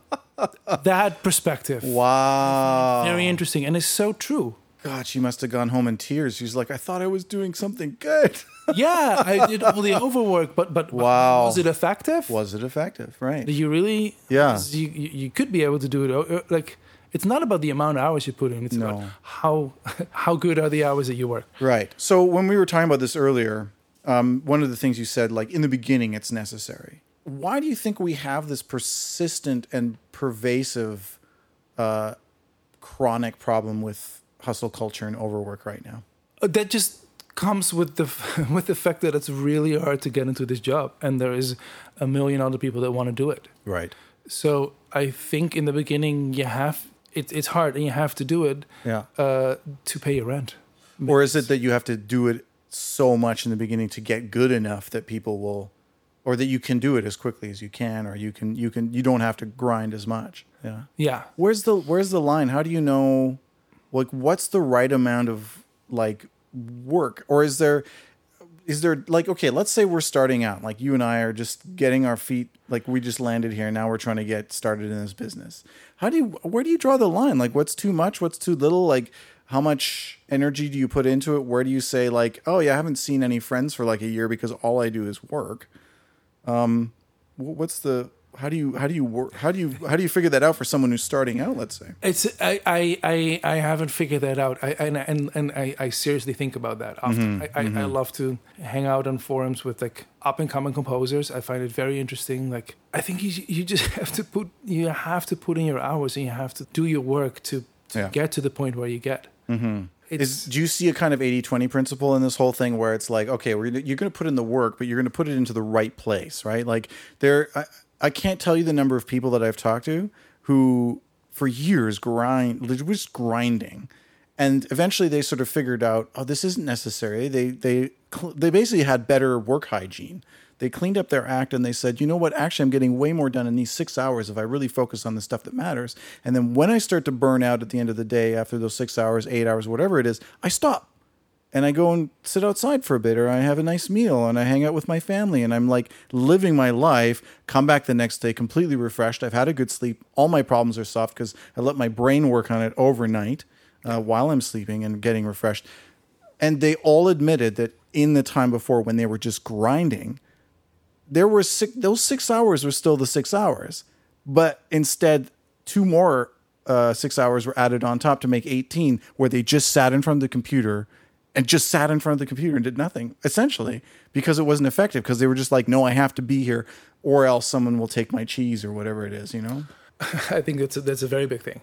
that perspective, Wow. very interesting, and it's so true. God, she must have gone home in tears. She's like, I thought I was doing something good. Yeah, I did all the overwork, but but Wow. was it effective? was it effective? Right. Do you really? Yeah. You, you could be able to do it. Like it's not about the amount of hours you put in. It's about how how good are the hours that you work. Right. So when we were talking about this earlier, um, one of the things you said, like in the beginning, it's necessary. Why do you think we have this persistent and pervasive, uh, chronic problem with hustle culture and overwork right now? Uh, That just comes with the with the fact that it's really hard to get into this job, and there is a million other people that want to do it. Right. So I think in the beginning you have it, it's hard and you have to do it Yeah. uh, to pay your rent. Or is it that you have to do it so much in the beginning to get good enough that people will, or that you can do it as quickly as you can, or you can you can you don't have to grind as much? Yeah. Yeah, Where's the where's the line? How do you know like what's the right amount of like work or is there is there like okay, let's say we're starting out like you and I are just getting our feet like we just landed here now we're trying to get started in this business. How do you where do you draw the line? Like what's too much? What's too little? Like how much energy do you put into it? Where do you say like, "Oh, yeah, I haven't seen any friends for like a year because all I do is work." Um what's the how do you how do you work how do you how do you figure that out for someone who's starting out let's say it's I I I, I haven't figured that out. I and and, and I, I seriously think about that often. I, I, I love to hang out on forums with like up and coming composers. I find it very interesting. Like I think you you just have to put you have to put in your hours and you have to do your work to, to Yeah. get to the point where you get. Mm-hmm. Is do you see a kind of 80-20 principle in this whole thing where it's like okay we're gonna, you're going to put in the work but you're going to put it into the right place right like there I, I can't tell you the number of people that i've talked to who for years grind they're grinding and eventually they sort of figured out oh this isn't necessary they they they basically had better work hygiene they cleaned up their act and they said, you know what? Actually, I'm getting way more done in these six hours if I really focus on the stuff that matters. And then when I start to burn out at the end of the day, after those six hours, eight hours, whatever it is, I stop and I go and sit outside for a bit, or I have a nice meal and I hang out with my family, and I'm like living my life. Come back the next day completely refreshed. I've had a good sleep. All my problems are solved because I let my brain work on it overnight uh, while I'm sleeping and getting refreshed. And they all admitted that in the time before, when they were just grinding, there were six, those six hours were still the six hours, but instead, two more uh, six hours were added on top to make 18, where they just sat in front of the computer and just sat in front of the computer and did nothing, essentially, because it wasn't effective, because they were just like, no, I have to be here, or else someone will take my cheese or whatever it is, you know? I think that's a, that's a very big thing.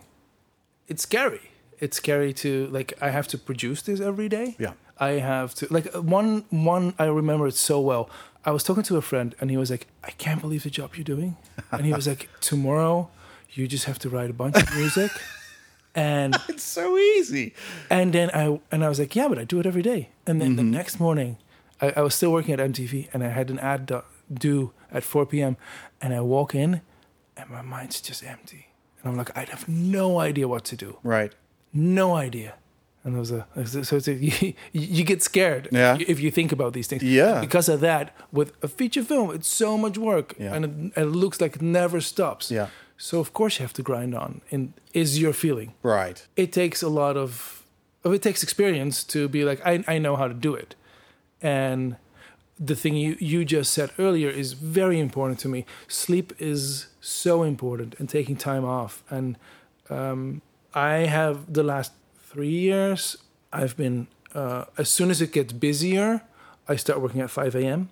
It's scary. It's scary to like I have to produce this every day. Yeah. I have to like one one I remember it so well. I was talking to a friend and he was like, "I can't believe the job you're doing," and he was like, "Tomorrow, you just have to write a bunch of music." And It's so easy. and then I and I was like, yeah, but I do it every day. And then the mm-hmm. next morning, I, I was still working at MTV, and I had an ad do- due at 4 p.m. And I walk in, and my mind's just empty. And I'm like, I have no idea what to do, Right. no idea. And it was uh, a so it's a, you, you get scared Yeah. if you think about these things. Yeah. Because of that, with a feature film, it's so much work, Yeah. and it, it looks like it never stops. Yeah. So of course you have to grind on. And is your feeling? Right. it takes a lot of, it takes experience to be like I, I know how to do it and the thing you, you just said earlier is very important to me sleep is so important and taking time off and um, i have the last three years i've been uh, as soon as it gets busier i start working at 5 a.m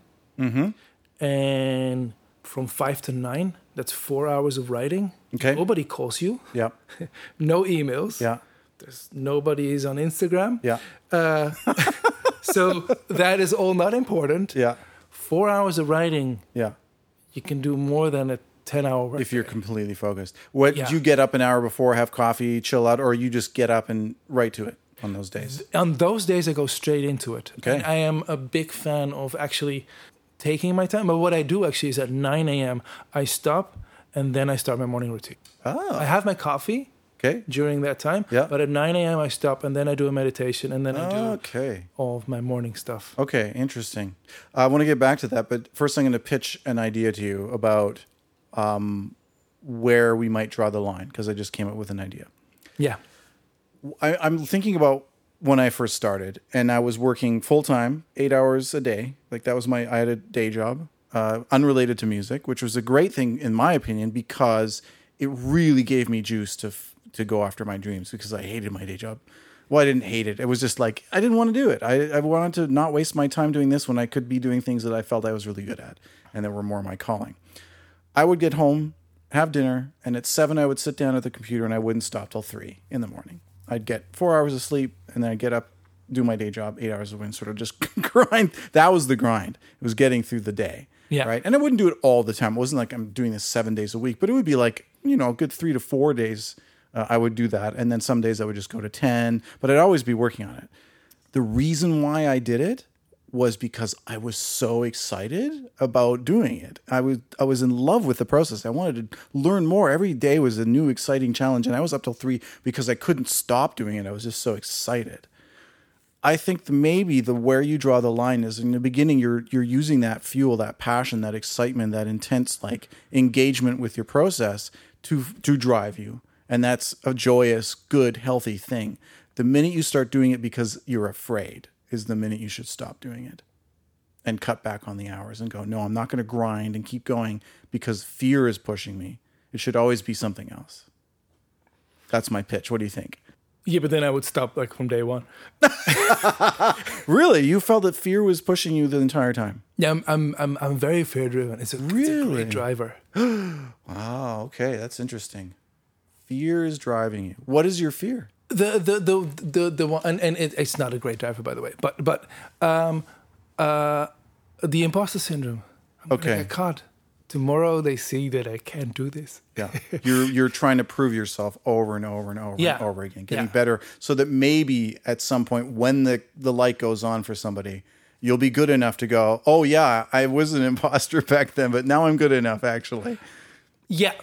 and from 5 to 9 that's four hours of writing Okay. nobody calls you Yeah. no emails Yeah. there's nobody is on Instagram. Yeah. Uh, so that is all not important. Yeah. Four hours of writing, Yeah. you can do more than a ten hour work. if you're completely focused. What Yeah. do you get up an hour before, have coffee, chill out, or you just get up and write to it on those days? on those days I go straight into it. Okay. And I am a big fan of actually taking my time. But what I do actually is at nine AM I stop and then I start my morning routine. Oh, I have my coffee Okay. during that time. Yeah. But at 9 a.m. I stop and then I do a meditation and then I do Okay. all of my morning stuff. Okay, interesting. I want to get back to that, but first I'm going to pitch an idea to you about um, where we might draw the line because I just came up with an idea. Yeah. I, I'm thinking about when I first started, and I was working full time, eight hours a day. Like that was my I had a day job, uh, unrelated to music, which was a great thing in my opinion because it really gave me juice to f- to go after my dreams because I hated my day job. Well, I didn't hate it. It was just like I didn't want to do it. I, I wanted to not waste my time doing this when I could be doing things that I felt I was really good at and that were more my calling. I would get home, have dinner, and at seven I would sit down at the computer and I wouldn't stop till three in the morning. I'd get four hours of sleep and then I'd get up, do my day job, eight hours of and sort of just grind. That was the grind. It was getting through the day. Yeah. Right. And I wouldn't do it all the time. It wasn't like I'm doing this seven days a week, but it would be like, you know, a good three to four days. Uh, I would do that. And then some days I would just go to 10, but I'd always be working on it. The reason why I did it was because I was so excited about doing it. I was I was in love with the process. I wanted to learn more. Every day was a new exciting challenge, and I was up till three because I couldn't stop doing it. I was just so excited. I think the, maybe the where you draw the line is in the beginning. You're you're using that fuel, that passion, that excitement, that intense like engagement with your process to to drive you, and that's a joyous, good, healthy thing. The minute you start doing it because you're afraid is the minute you should stop doing it and cut back on the hours and go, no, I'm not going to grind and keep going because fear is pushing me. It should always be something else. That's my pitch. What do you think? Yeah, but then I would stop like from day one. Really? You felt that fear was pushing you the entire time? Yeah, I'm I'm I'm, I'm very fear driven. It's a, it's a Really? great driver. Wow. Okay. That's interesting. Fear is driving you. What is your fear? The the the the, the one and, and it, it's not a great driver by the way but but um uh the imposter syndrome I'm Okay. get caught tomorrow they see that i can't do this Yeah. You're you're trying to prove yourself over and over and over Yeah. and over again, getting Yeah. better so that maybe at some point when the the light goes on for somebody, you'll be good enough to go, "Oh yeah, I was an imposter back then, but now I'm good enough actually." yeah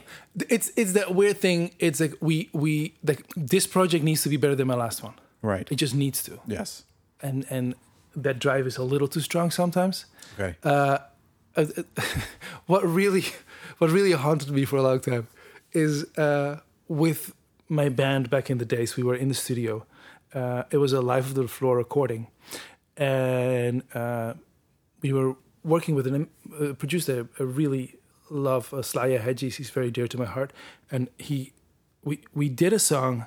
it's it's that weird thing it's like we we like this project needs to be better than my last one Right. it just needs to Yes. and and that drive is a little too strong sometimes Okay. uh, uh, what really what really haunted me for a long time is uh, with my band back in the days we were in the studio uh, it was a live of the floor recording and uh, we were working with an uh, producer I really love uh, Slaya Hedges he's very dear to my heart and he we we did a song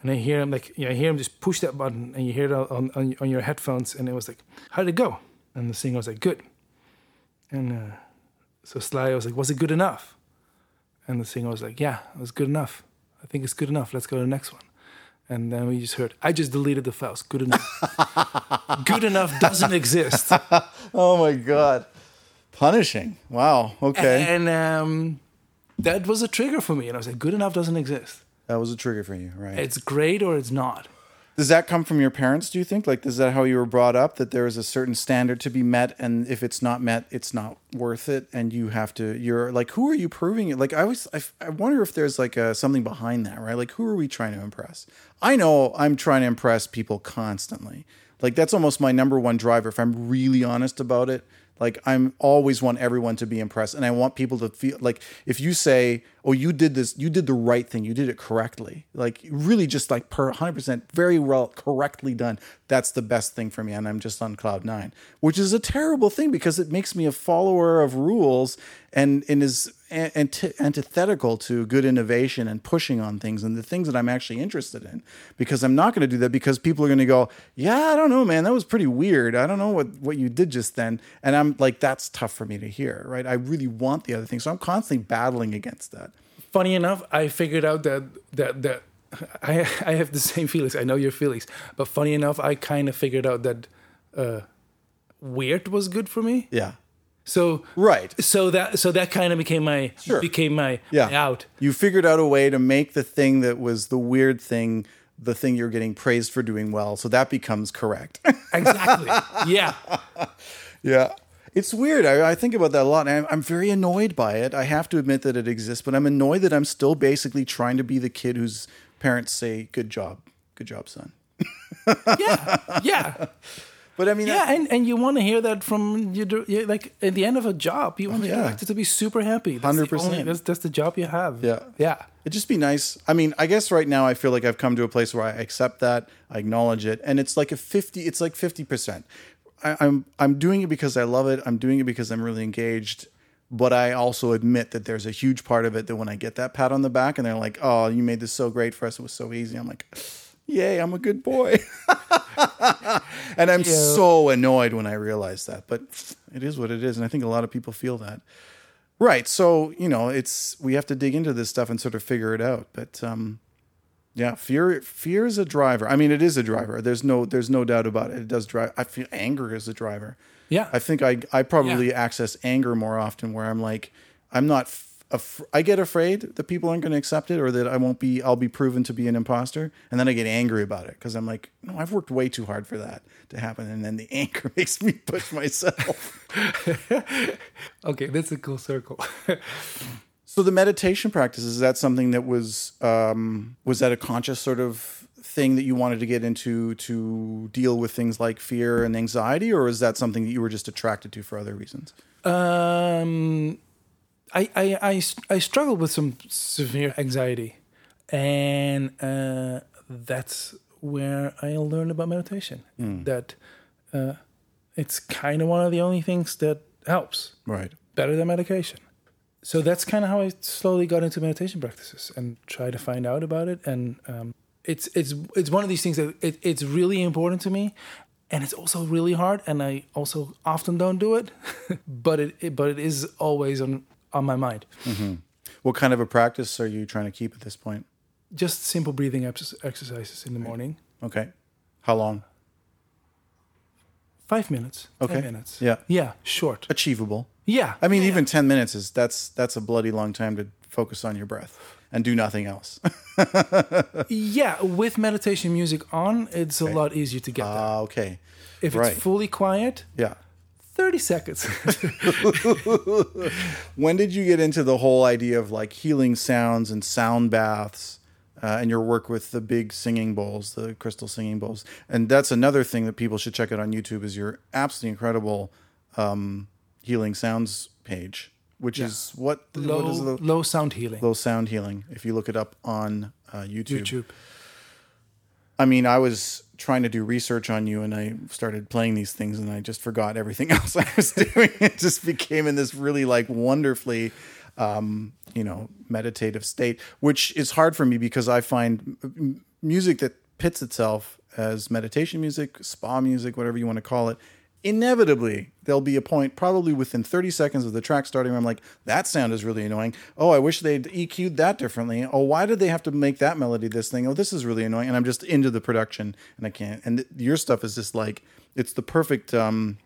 and I hear him like you know, I hear him just push that button and you hear it on, on on your headphones and it was like how did it go and the singer was like good and uh, so Sly was like, "Was it good enough?" And the singer was like, "Yeah, it was good enough. I think it's good enough. Let's go to the next one." And then we just heard, "I just deleted the files. Good enough. good enough doesn't exist." oh my god. Punishing. Wow. Okay. And um, that was a trigger for me. And I was like, "Good enough doesn't exist. that was a trigger for you, right? It's great or it's not." Does that come from your parents, do you think? Like, is that how you were brought up? That there is a certain standard to be met, and if it's not met, it's not worth it, and you have to, you're like, who are you proving it? Like, I always, I, I wonder if there's like a, something behind that, right? Like, who are we trying to impress? I know I'm trying to impress people constantly. Like, that's almost my number one driver. If I'm really honest about it, like, I'm always want everyone to be impressed, and I want people to feel like if you say, "Oh, you did this, you did the right thing, you did it correctly," like really just like per 100% very well correctly done. That's the best thing for me, and I'm just on cloud nine, which is a terrible thing because it makes me a follower of rules and and is antithetical to good innovation and pushing on things and the things that I'm actually interested in. Because I'm not going to do that because people are going to go, "Yeah, I don't know, man, that was pretty weird. I don't know what what you did just then," and I'm like, that's tough for me to hear, right? I really want the other thing, so I'm constantly battling against that. Funny enough, I figured out that that that I I have the same feelings. I know your feelings, but funny enough, I kind of figured out that uh, weird was good for me. Yeah, So right. so that so that kind of became my Sure. became my Yeah. my out. You figured out a way to make the thing that was the weird thing the thing you're getting praised for doing well. So that becomes correct. Exactly. yeah. yeah. It's weird. I, I think about that a lot. And I'm, I'm very annoyed by it. I have to admit that it exists, but I'm annoyed that I'm still basically trying to be the kid who's parents say, "Good job, good job, son." yeah, yeah, But I mean, yeah, and, and you want to hear that from you. like at the end of a job, you want Oh, yeah. director to be super happy. 100%. That's that's the job you have. Yeah. yeah. It'd just be nice. I mean, I guess right now I feel like I've come to a place where I accept that, I acknowledge it, and it's like a fifty. It's like fifty percent. I'm I'm doing it because I love it. I'm doing it because I'm really engaged. But I also admit that there's a huge part of it that when I get that pat on the back and they're like, "Oh, you made this so great for us. It was so easy." I'm like, "Yay, I'm a good boy." and I'm Yeah. so annoyed when I realize that. But it is what it is, and I think a lot of people feel that. Right. So, you know, it's we have to dig into this stuff and sort of figure it out. But um yeah, fear fear is a driver. I mean, it is a driver. There's no there's no doubt about it. It does drive. I feel anger is a driver. Yeah. I think I I probably access anger more often where I'm like I'm not f- af- I get afraid that people aren't going to accept it or that I won't be I'll be proven to be an imposter and then I get angry about it cuz I'm like, no, I've worked way too hard for that to happen and then the anger makes me push myself. Okay, that's a cool circle. So the meditation practice is that something that was um, was that a conscious sort of thing that you wanted to get into to deal with things like fear and anxiety, or is that something that you were just attracted to for other reasons? Um, I, I, I, I struggle with some severe anxiety, and uh, that's where I learned about meditation. That uh, it's kind of one of the only things that helps Right. better than medication. So that's kind of how I slowly got into meditation practices and try to find out about it. And um, it's it's it's one of these things that it, it's really important to me, and it's also really hard. And I also often don't do it, but it, it but it is always on on my mind. Mm-hmm. What kind of a practice are you trying to keep at this point? Just simple breathing ex- exercises in the morning, Okay. How long? five minutes, Okay. ten minutes. Yeah. yeah, short. Achievable. Yeah, I mean, even ten minutes is that's that's a bloody long time to focus on your breath and do nothing else. yeah. With meditation music on, it's a lot easier to get there. Ah, okay. If right. it's fully quiet, Yeah. 30 seconds. when did you get into the whole idea of like healing sounds and sound baths uh, and your work with the big singing bowls the crystal singing bowls and that's another thing that people should check out on youtube is your absolutely incredible um, healing sounds page which is what, low, what is the low sound healing. low sound healing if you look it up on uh, youtube. YouTube. i mean i was trying to do research on you and i started playing these things and i just forgot everything else i was doing it just became in this really like wonderfully um, you know meditative state which is hard for me because i find m- music that pits itself as meditation music spa music whatever you want to call it inevitably there'll be a point probably within 30 seconds of the track starting where i'm like that sound is really annoying oh i wish they'd eq'd that differently oh why did they have to make that melody this thing oh this is really annoying and i'm just into the production and i can't and th- your stuff is just like it's the perfect um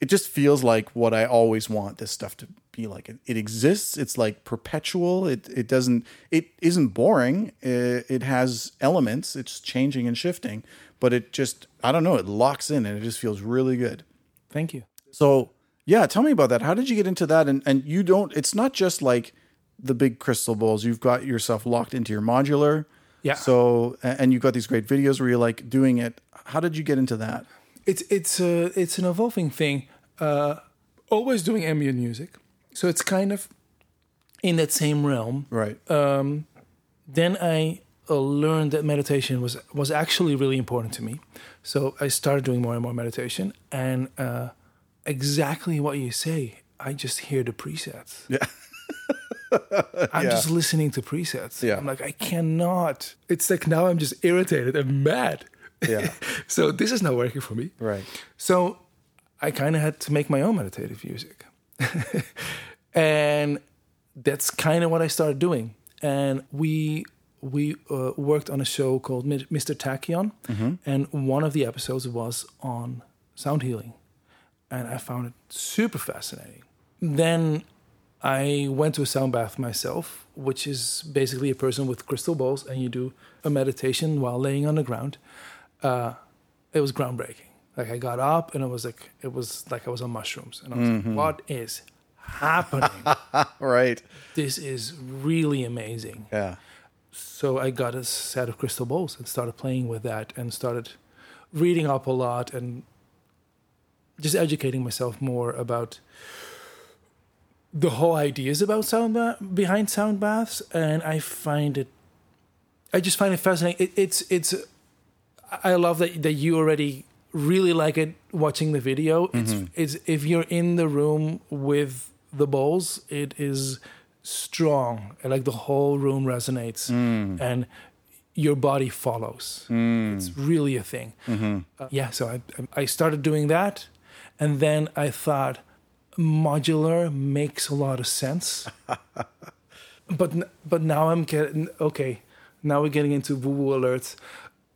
it just feels like what I always want this stuff to be like. It, it exists. It's like perpetual. It it doesn't. It isn't boring. It, it has elements. It's changing and shifting, but it just I don't know. It locks in and it just feels really good. Thank you. So yeah, tell me about that. How did you get into that? And and you don't. It's not just like the big crystal bowls. You've got yourself locked into your modular. Yeah. So and you've got these great videos where you're like doing it. How did you get into that? It's it's a it's an evolving thing. Uh, always doing ambient music, so it's kind of in that same realm. Right. Um, Then I uh, learned that meditation was was actually really important to me. So I started doing more and more meditation, and uh, exactly what you say, I just hear the presets. Yeah. I'm Yeah. just listening to presets. Yeah. I'm like, I cannot. It's like now I'm just irritated and mad. Yeah. so this is not working for me. right. So I kind of had to make my own meditative music. and that's kind of what I started doing. And we we uh, worked on a show called Mr. Tachyon, and one of the episodes was on sound healing, and I found it super fascinating. Then I went to a sound bath myself, which is basically a person with crystal balls, and you do a meditation while laying on the ground. Uh, it was groundbreaking. Like I got up and it was like it was like I was on mushrooms, and I was like, "What is happening? Right. this is really amazing." Yeah. So I got a set of crystal bowls and started playing with that and started reading up a lot and just educating myself more about the whole ideas about sound ba- behind sound baths and I find it I just find it fascinating. It, it's it's I love that that you already really like it watching the video. It's mm-hmm. it's if you're in the room with the bowls, it is strong. Like the whole room resonates mm. and your body follows. Mm. It's really a thing. Mm-hmm. Uh, yeah, so I I started doing that and then I thought modular makes a lot of sense. but but now I'm getting okay. Now we're getting into woo woo alerts.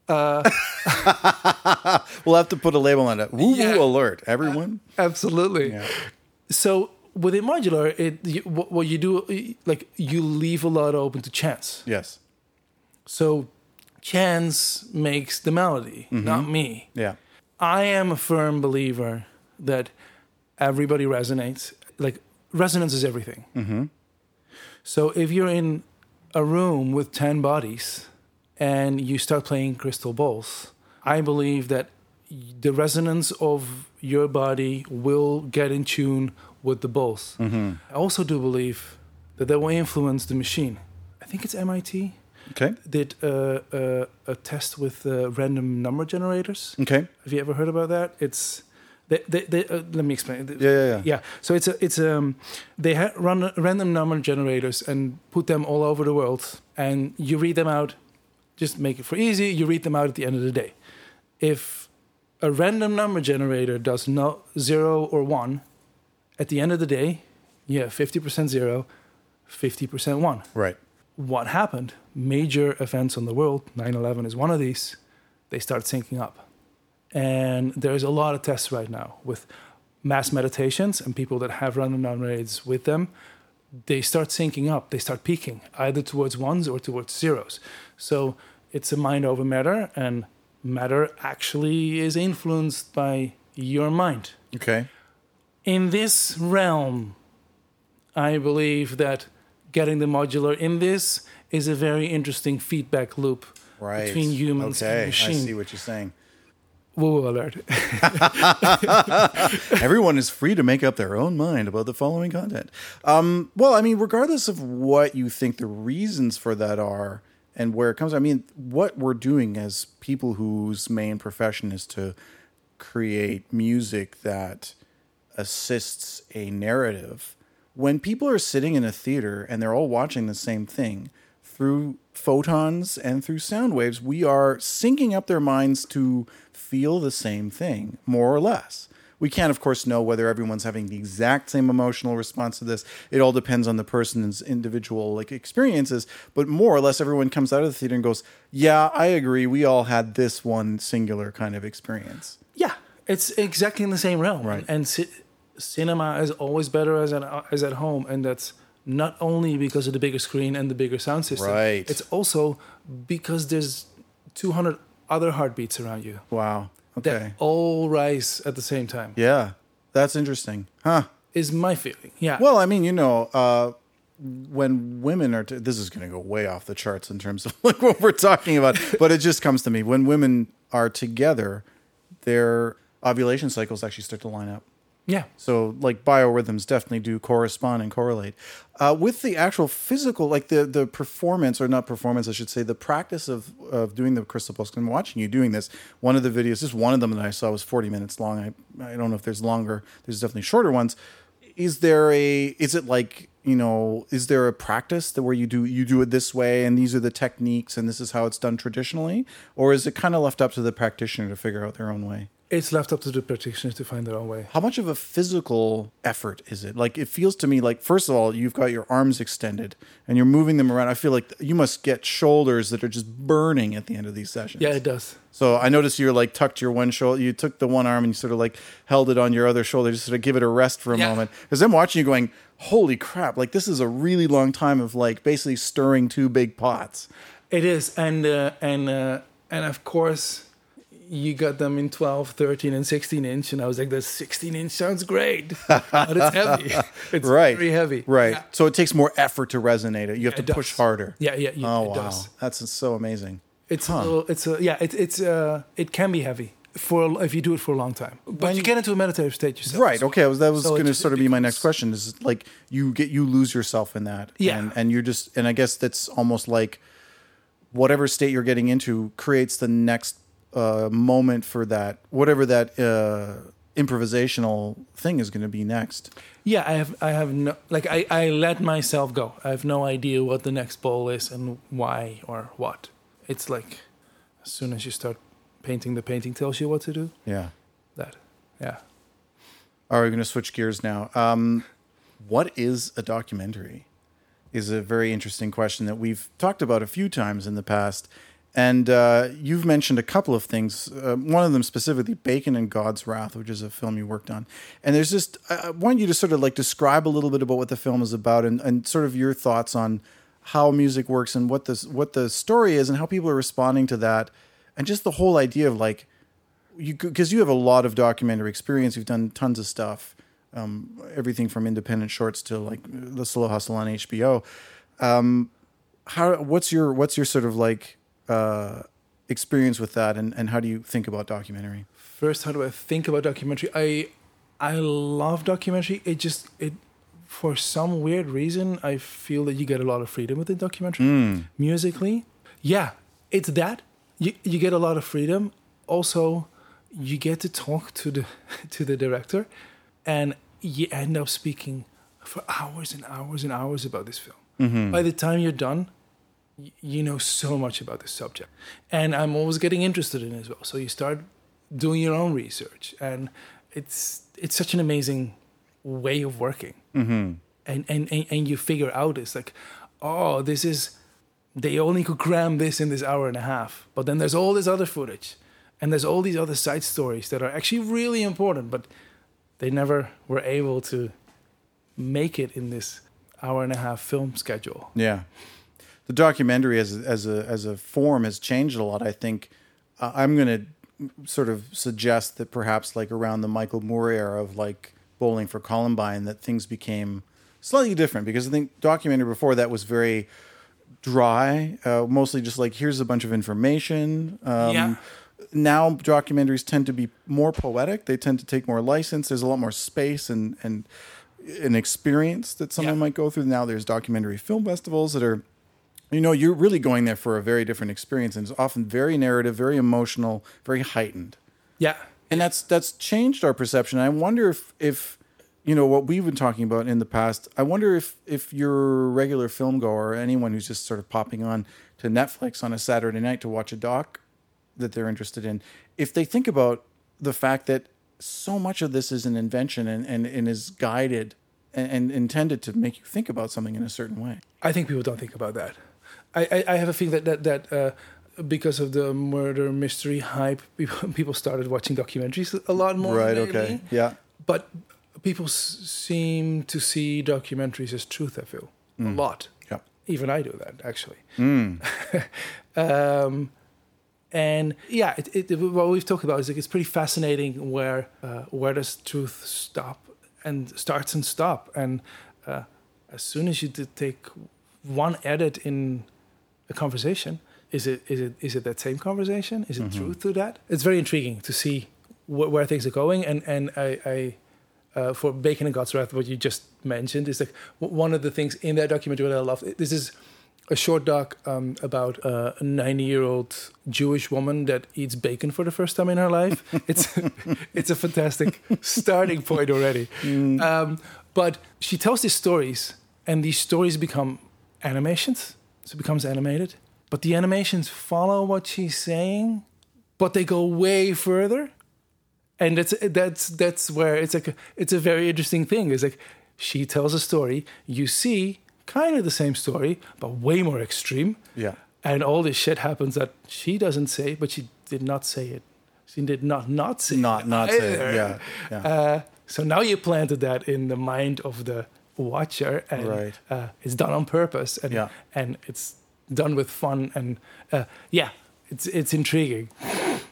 Uh, we'll have to put a label on it. Woo woo Yeah. alert, everyone. Absolutely. Yeah. So within modular, it you, what, you do like you leave a lot open to chance. Yes. So chance makes the melody, not me. Yeah. I am a firm believer that everybody resonates. Like resonance is everything. Mm-hmm. So if you're in a room with ten bodies and you start playing crystal balls, I believe that the resonance of your body will get in tune with the balls. I also do believe that that will influence the machine. I think it's MIT Okay. did uh, uh, a test with uh, random number generators. Okay. Have you ever heard about that? It's they, they, they, uh, let me explain. Yeah, yeah, yeah. Yeah. So it's a it's um they ha- run random number generators and put them all over the world, and you read them out. Just make it for easy. You read them out at the end of the day. If a random number generator does not zero or one, at the end of the day, you have fifty percent zero, fifty percent one Right. what happened, major events on the world, 9 11 is one of these, they start syncing up. And there's a lot of tests right now with mass meditations and people that have random numerates with them. They start syncing up, they start peaking either towards ones or towards zeros. So it's a mind over matter, and matter actually is influenced by your mind Okay. In this realm, I believe that getting the modular in this is a very interesting feedback loop Right. between humans okay. and machine. I see what you're saying. Woo alert. Everyone is free to make up their own mind about the following content. Um, well, I mean, regardless of what you think the reasons for that are and where it comes, I mean, what we're doing as people whose main profession is to create music that assists a narrative. When people are sitting in a theater and they're all watching the same thing through photons and through sound waves, we are syncing up their minds to feel the same thing, more or less. We can't, of course, know whether everyone's having the exact same emotional response to this. It all depends on the person's individual like experiences. But more or less, everyone comes out of the theater and goes, "Yeah, I agree. We all had this one singular kind of experience." yeah, it's exactly in the same realm. Right. And ci- cinema is always better as, an, as at home. And that's not only because of the bigger screen and the bigger sound system. Right. It's also because there's 200 other heartbeats around you Wow. Okay. that all rise at the same time. Yeah, that's interesting, huh? Is my feeling. Yeah. Well, I mean, you know, uh, when women are, t- this is going to go way off the charts in terms of like what we're talking about, but it just comes to me when women are together, their ovulation cycles actually start to line up. yeah. So, like biorhythms definitely do correspond and correlate uh, with the actual physical, like the the performance or not performance, I should say, the practice of of doing the crystal balls. 'Cause I'm watching you doing this. One of the videos, just one of them that I saw was 40 minutes long. I I don't know if there's longer. There's definitely shorter ones. Is there a? Is it like you know? Is there a practice that where you do you do it this way and these are the techniques and this is how it's done traditionally, or is it kind of left up to the practitioner to figure out their own way? It's left up to the practitioners to find their own way. How much of a physical effort is it? Like it feels to me like first of all, you've got your arms extended and you're moving them around. I feel like you must get shoulders that are just burning at the end of these sessions. Yeah, it does. So I noticed you're like tucked your one shoulder. You took the one arm and you sort of like held it on your other shoulder just to sort of give it a rest for a Yeah. moment. Because I'm watching you going, holy crap! Like this is a really long time of like basically stirring two big pots. It is, and uh, and uh, and of course, you got them in 12, 13, and 16 inch, and I was like, the 16 inch sounds great, but it's heavy. It's Right. very heavy. Right. Yeah. So it takes more effort to resonate it. You have it to push harder. Yeah, yeah, yeah, Oh it wow, does. that's so amazing. It's a little, it's a yeah, it, it's uh, it can be heavy for if you do it for a long time, but When- you get into a meditative state yourself. Right. Okay. I was, that was So going to sort of be my next question. Is like you get you lose yourself in that. Yeah. And, and you're just and I guess that's almost like whatever state you're getting into creates the next uh, moment for that whatever that uh, improvisational thing is going to be next. Yeah, I have I have no like I I let myself go. I have no idea what the next ball is and why or what. It's like as soon as you start painting, the painting tells you what to do. Yeah. That, yeah. All right, we're going to switch gears now. Um, what is a documentary? Is a very interesting question that we've talked about a few times in the past. And uh, you've mentioned a couple of things. Uh, one of them specifically, Bacon and God's Wrath, which is a film you worked on. And there's just, I I want you to sort of like describe a little bit about what the film is about and, and sort of your thoughts on how music works and what this what the story is and how people are responding to that, and just the whole idea of like you because you have a lot of documentary experience. You've done tons of stuff, um, everything from independent shorts to like the Slow Hustle on HBO. Um, how what's your what's your sort of like uh, experience with that, and, and how do you think about documentary? First, how do I think about documentary? I I love documentary. It just it for some weird reason I feel that you get a lot of freedom with the documentary. Musically, yeah, it's that you you get a lot of freedom. Also, you get to talk to the to the director, and you end up speaking for hours and hours and hours about this film. By the time you're done, you know so much about the subject. And i'm always getting interested in it as well. So you start doing your own research and it's it's such an amazing way of working. Mm-hmm. and, and and and you figure out it's like oh this is they only could cram this in this hour and a half. But then there's all this other footage and there's all these other side stories that are actually really important but they never were able to make it in this hour and a half film schedule. Yeah, the documentary as a, as a as a form has changed a lot. I think uh, I'm going to sort of suggest that perhaps like around the Michael Moore era of like Bowling for Columbine, that things became slightly different because I think documentary before that was very dry, uh, mostly just like here's a bunch of information. Um, Yeah. Now documentaries tend to be more poetic. They tend to take more license. There's a lot more space and and an experience that someone Yeah. might go through. Now there's documentary film festivals that are, you know, you're really going there for a very different experience, and it's often very narrative, very emotional, very heightened yeah and that's that's changed our perception. I wonder if if you know what we've been talking about in the past. I wonder if if your regular film goer or anyone who's just sort of popping on to Netflix on a Saturday night to watch a doc that they're interested in, if they think about the fact that so much of this is an invention and and, and is guided and, and intended to make you think about something in a certain way. I think people don't think about that. I, I, I have a feeling that that that uh, because of the murder mystery hype, people people started watching documentaries a lot more. Right. lately. Okay. Yeah. But people s- seem to see documentaries as truth. I feel a lot. Yeah. Even I do that actually. um, and yeah, it, it, what we've talked about is like it's pretty fascinating where uh, where does truth stop and starts and stop, and uh, as soon as you take one edit in a conversation, is it is it is it that same conversation? Is it truth to that? It's very intriguing to see wh- where things are going, and and I. I uh, for Bacon and God's Wrath, what you just mentioned is like w- one of the things in that documentary that I love. This is a short doc um, about a 90 year old Jewish woman that eats bacon for the first time in her life. It's it's a fantastic starting point already. Um, but she tells these stories, and these stories become animations. So it becomes animated. But the animations follow what she's saying, but they go way further and that's that's that's where it's like a, it's a very interesting thing. It's like she tells a story, you see kind of the same story, but way more extreme. Yeah. And all this shit happens that she doesn't say, but she did not say it. She did not not say Not it not say it. Yeah. Yeah. Uh, so now you planted that in the mind of the watcher, and Right. uh, it's done on purpose, and Yeah. and it's done with fun, and uh, yeah, it's it's intriguing.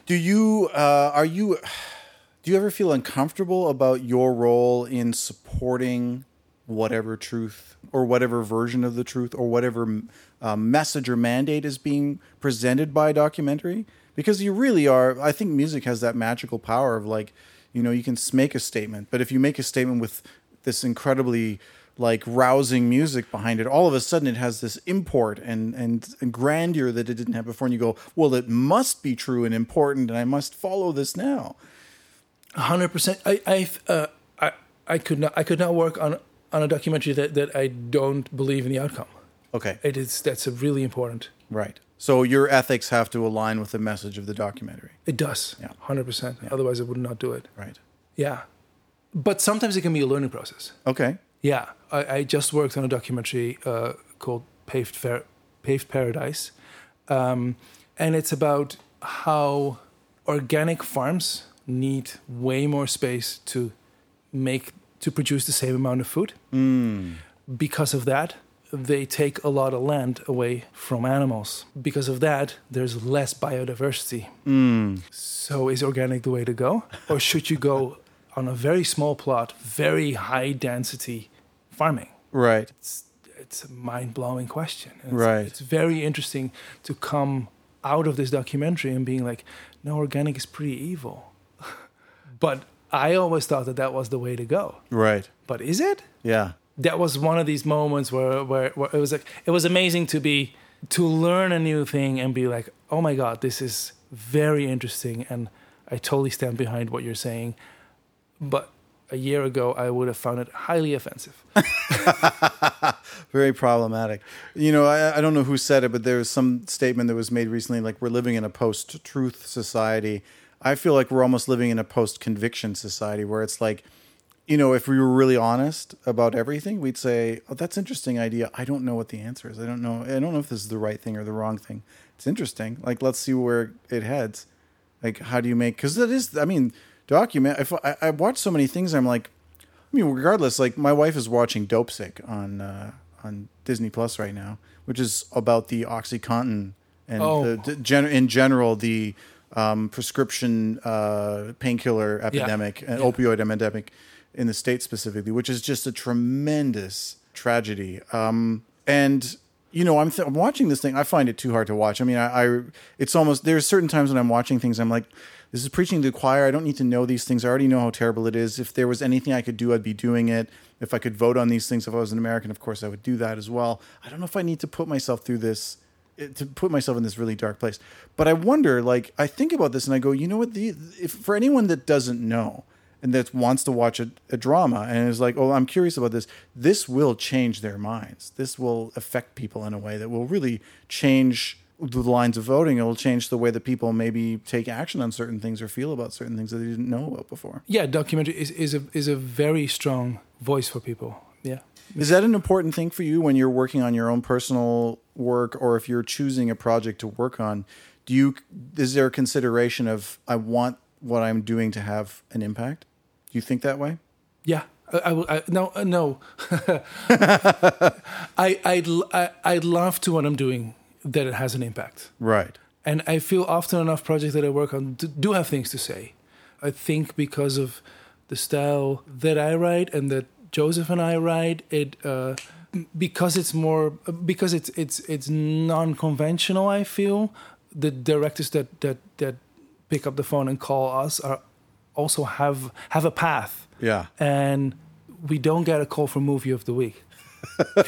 Do you uh, are you do you ever feel uncomfortable about your role in supporting whatever truth or whatever version of the truth or whatever uh, message or mandate is being presented by a documentary? Because you really are. I think music has that magical power of like, you know, you can make a statement, but if you make a statement with this incredibly like rousing music behind it, all of a sudden it has this import and, and, and grandeur that it didn't have before. And you go, well, it must be true and important, and I must follow this now. hundred percent. I I uh, I I could not I could not work on on a documentary that that I don't believe in the outcome. Okay, It is that's a really important. right. So your ethics have to align with the message of the documentary. It does. Yeah. hundred percent. Otherwise, I would not do it. Right. Yeah, but sometimes it can be a learning process. Okay. Yeah, I, I just worked on a documentary uh, called Paved, Paved Paradise, um, and it's about how organic farms need way more space to make to produce the same amount of food. Because of that, they take a lot of land away from animals. Because of that, there's less biodiversity. So, is organic the way to go, or should you go on a very small plot, very high density farming? Right. It's it's a mind blowing question. It's, Right. It's very interesting to come out of this documentary and being like, no, organic is pretty evil. but I always thought that that was the way to go. Right. But is it? Yeah. that was one of these moments where, where where it was like it was amazing to be to learn a new thing and be like oh my god this is very interesting and i totally stand behind what you're saying but a year ago i would have found it highly offensive Very problematic. You know, I, I don't know who said it, but there was some statement that was made recently like, we're living in a post truth society. I feel like we're almost living in a post conviction society where it's like, you know, if we were really honest about everything, we'd say, "Oh, that's interesting idea. I don't know what the answer is. I don't know. I don't know if this is the right thing or the wrong thing. It's interesting. Like, let's see where it heads. Like, how do you make? Because that is, I mean, document. I, I watch so many things, I'm like, I mean, regardless, like my wife is watching Dopesick on uh, on Disney Plus right now, which is about the OxyContin and Oh. the, the gen- in general the um, prescription uh, painkiller epidemic and opioid epidemic in the states specifically, which is just a tremendous tragedy. Um, and you know, I'm, th- I'm watching this thing. I find it too hard to watch. I mean, I, I it's almost there's certain times when I'm watching things. I'm like, this is preaching to the choir. I don't need to know these things. I already know how terrible it is. If there was anything I could do, I'd be doing it. If I could vote on these things, if I was an American, of course, I would do that as well. I don't know if I need to put myself through this eh, to put myself in this really dark place. But I wonder, like, I think about this and I go, you know what? The if for anyone that doesn't know and that wants to watch a, a drama and is like, oh, I'm curious about this, this will change their minds. This will affect people in a way that will really change the lines of voting. It will change the way that people maybe take action on certain things or feel about certain things that they didn't know about before. yeah documentary is, is a is a very strong voice for people yeah Is that an important thing for you when you're working on your own personal work or if you're choosing a project to work on? Do you is there a consideration of I want what I'm doing to have an impact? Do you think that way? Yeah, I, I, will- I no uh, no. I I'd l- I, I'd love to what I'm doing that it has an impact, Right. and I feel often enough projects that I work on do, have things to say. I think because of the style that I write and that Joseph and I write, it uh, because it's more because it's it's it's non-conventional. I feel the directors that that that pick up the phone and call us are also have have a path Yeah. and we don't get a call for movie of the week.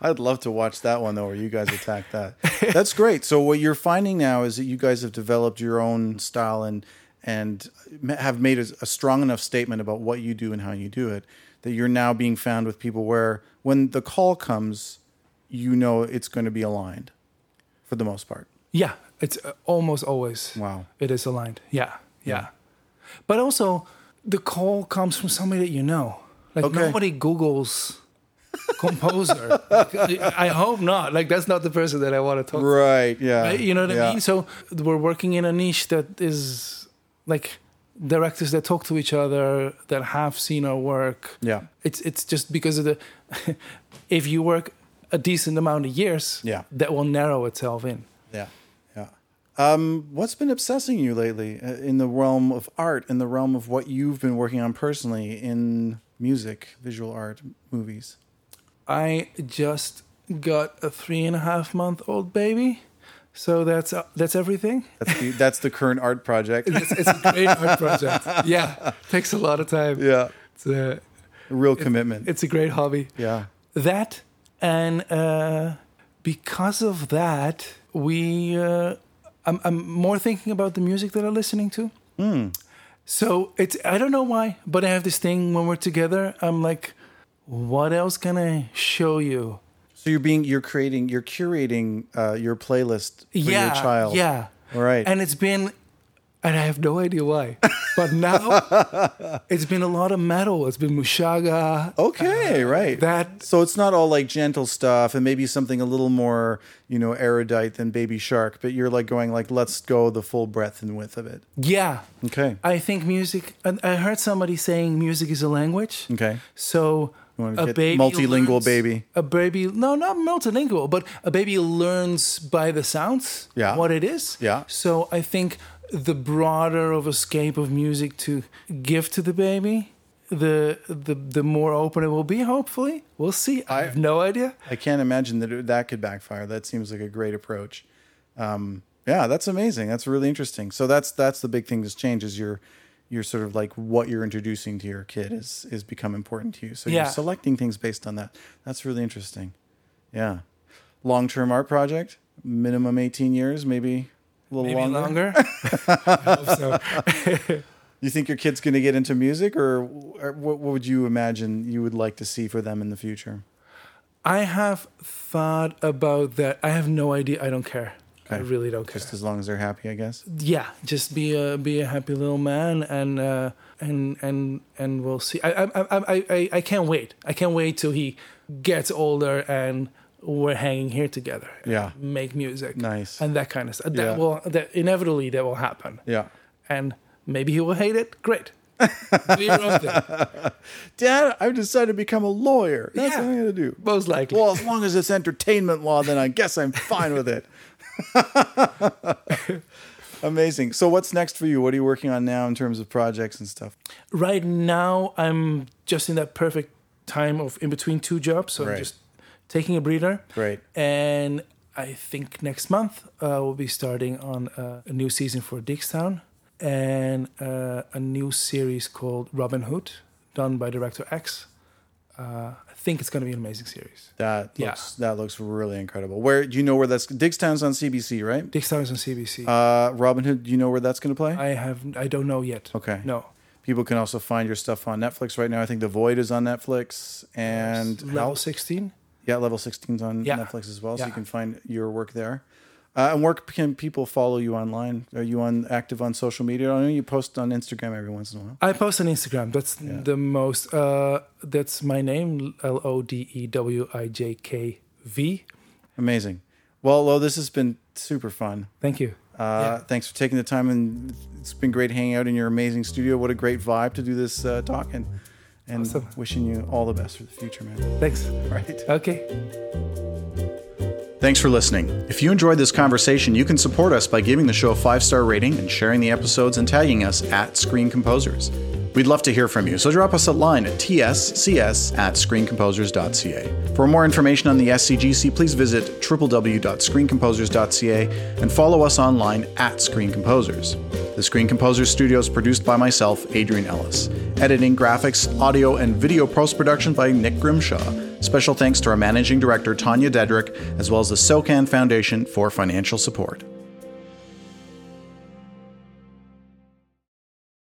I'd love to watch that one though, where you guys attack that. That's great. So what you're finding now is that you guys have developed your own style and and have made a, a strong enough statement about what you do and how you do it that you're now being found with people where when the call comes, you know it's going to be aligned for the most part. Yeah, it's uh, almost always Wow. it is aligned. Yeah, yeah. But also the call comes from somebody that you know. Like Okay. nobody Googles composer. I hope not. Like that's not the person that I want to talk to. Right. Yeah. Right? You know what Yeah. I mean? So we're working in a niche that is like directors that talk to each other that have seen our work. Yeah. It's it's just because of the if you work a decent amount of years, Yeah. that will narrow itself in. Yeah. Yeah. Um, what's been obsessing you lately uh, in the realm of art, in the realm of what you've been working on personally in music, visual art, movies? I just got a three and a half month old baby, so that's uh, that's everything. That's the, that's the current art project. It's, it's a great art project. Yeah, takes a lot of time. yeah, It's a real commitment. it's a great hobby. yeah. That and uh, because of that, we uh, I'm, I'm more thinking about the music that I'm listening to. So it's I don't know why, but I have this thing when we're together. I'm like, what else can I show you? So you're being, you're creating, you're curating uh, your playlist for yeah, your child. yeah, All right. and it's been, and I have no idea why, but now it's been a lot of metal. It's been Meshuggah. okay, uh, right. That So it's not all like gentle stuff and maybe something a little more, you know, erudite than Baby Shark, but you're like going like, let's go the full breadth and width of it. yeah, Okay. I think music. and I heard somebody saying music is a language. Okay. So a baby multilingual learns- baby. A baby, no, not multilingual, but a baby learns by the sounds. Yeah. what it is. Yeah. So I think the broader of escape of music to give to the baby, the the the more open it will be. Hopefully, we'll see. I, have no idea. I can't imagine that it, that could backfire. That seems like a great approach. Um, yeah, that's amazing. That's really interesting. So that's that's the big thing that's changed is your your sort of like what you're introducing to your kid is is become important to you. So Yeah. you're selecting things based on that. That's really interesting. Yeah. Long term art project, minimum 18 years, maybe a little Maybe longer. longer. So. You think your kid's going to get into music, or, or what, what would you imagine you would like to see for them in the future? I have thought about that. I have no idea. I don't care. I really don't care. Just as long as they're happy, I guess. yeah just be a be a happy little man and uh and and and we'll see i i i, I, I can't wait i can't wait till he gets older and we're hanging here together Yeah. make music Nice. and that kind of stuff that Yeah. will that inevitably that will happen Yeah. and maybe he will hate it great do your own thing Dad, I've decided to become a lawyer. That's Yeah. what I'm going to do. most likely Well, as long as it's entertainment law, then I guess I'm fine with it. Amazing. So, what's next for you? What are you working on now in terms of projects and stuff? right now i'm just in that perfect time of in between two jobs so Right. i'm just taking a breather Great. And I think next month uh, we'll be starting on uh, a new season for Diggstown and uh, a new series called Robin Hood, done by director X. Uh, I think it's going to be an amazing series. That Yeah. looks that looks really incredible. Where do you know where that's Diggstown's on CBC, right? Diggstown is on CBC. Uh, Robin Hood, do you know where that's going to play? I have I don't know yet. Okay. No. People can also find your stuff on Netflix right now. I think The Void is on Netflix and level 16. Yeah, Level 16's on Yeah. Netflix as well, so you can find your work there. Uh, and where can people follow you online? Are you on active on social media? I know you post on Instagram every once in a while. I post on Instagram. That's the most. Uh, that's my name. L O D E W I J K V. Amazing. Well, Lo, this has been super fun. Thank you. Uh, Yeah. Thanks for taking the time, and it's been great hanging out in your amazing studio. What a great vibe to do this uh, talk, and and Awesome. wishing you all the best for the future, man. Thanks. Right. Okay. Thanks for listening. If you enjoyed this conversation, you can support us by giving the show a five star rating and sharing the episodes and tagging us at Screen Composers. We'd love to hear from you, so drop us a line at tscs at screencomposers.ca. For more information on the SCGC, please visit www.screencomposers.ca and follow us online at Screen Composers. The Screen Composers studio is produced by myself, Adrian Ellis. Editing, graphics, audio, and video post production by Nick Grimshaw. Special thanks to our managing director, Tanya Dedrick, as well as the SOCAN Foundation for financial support.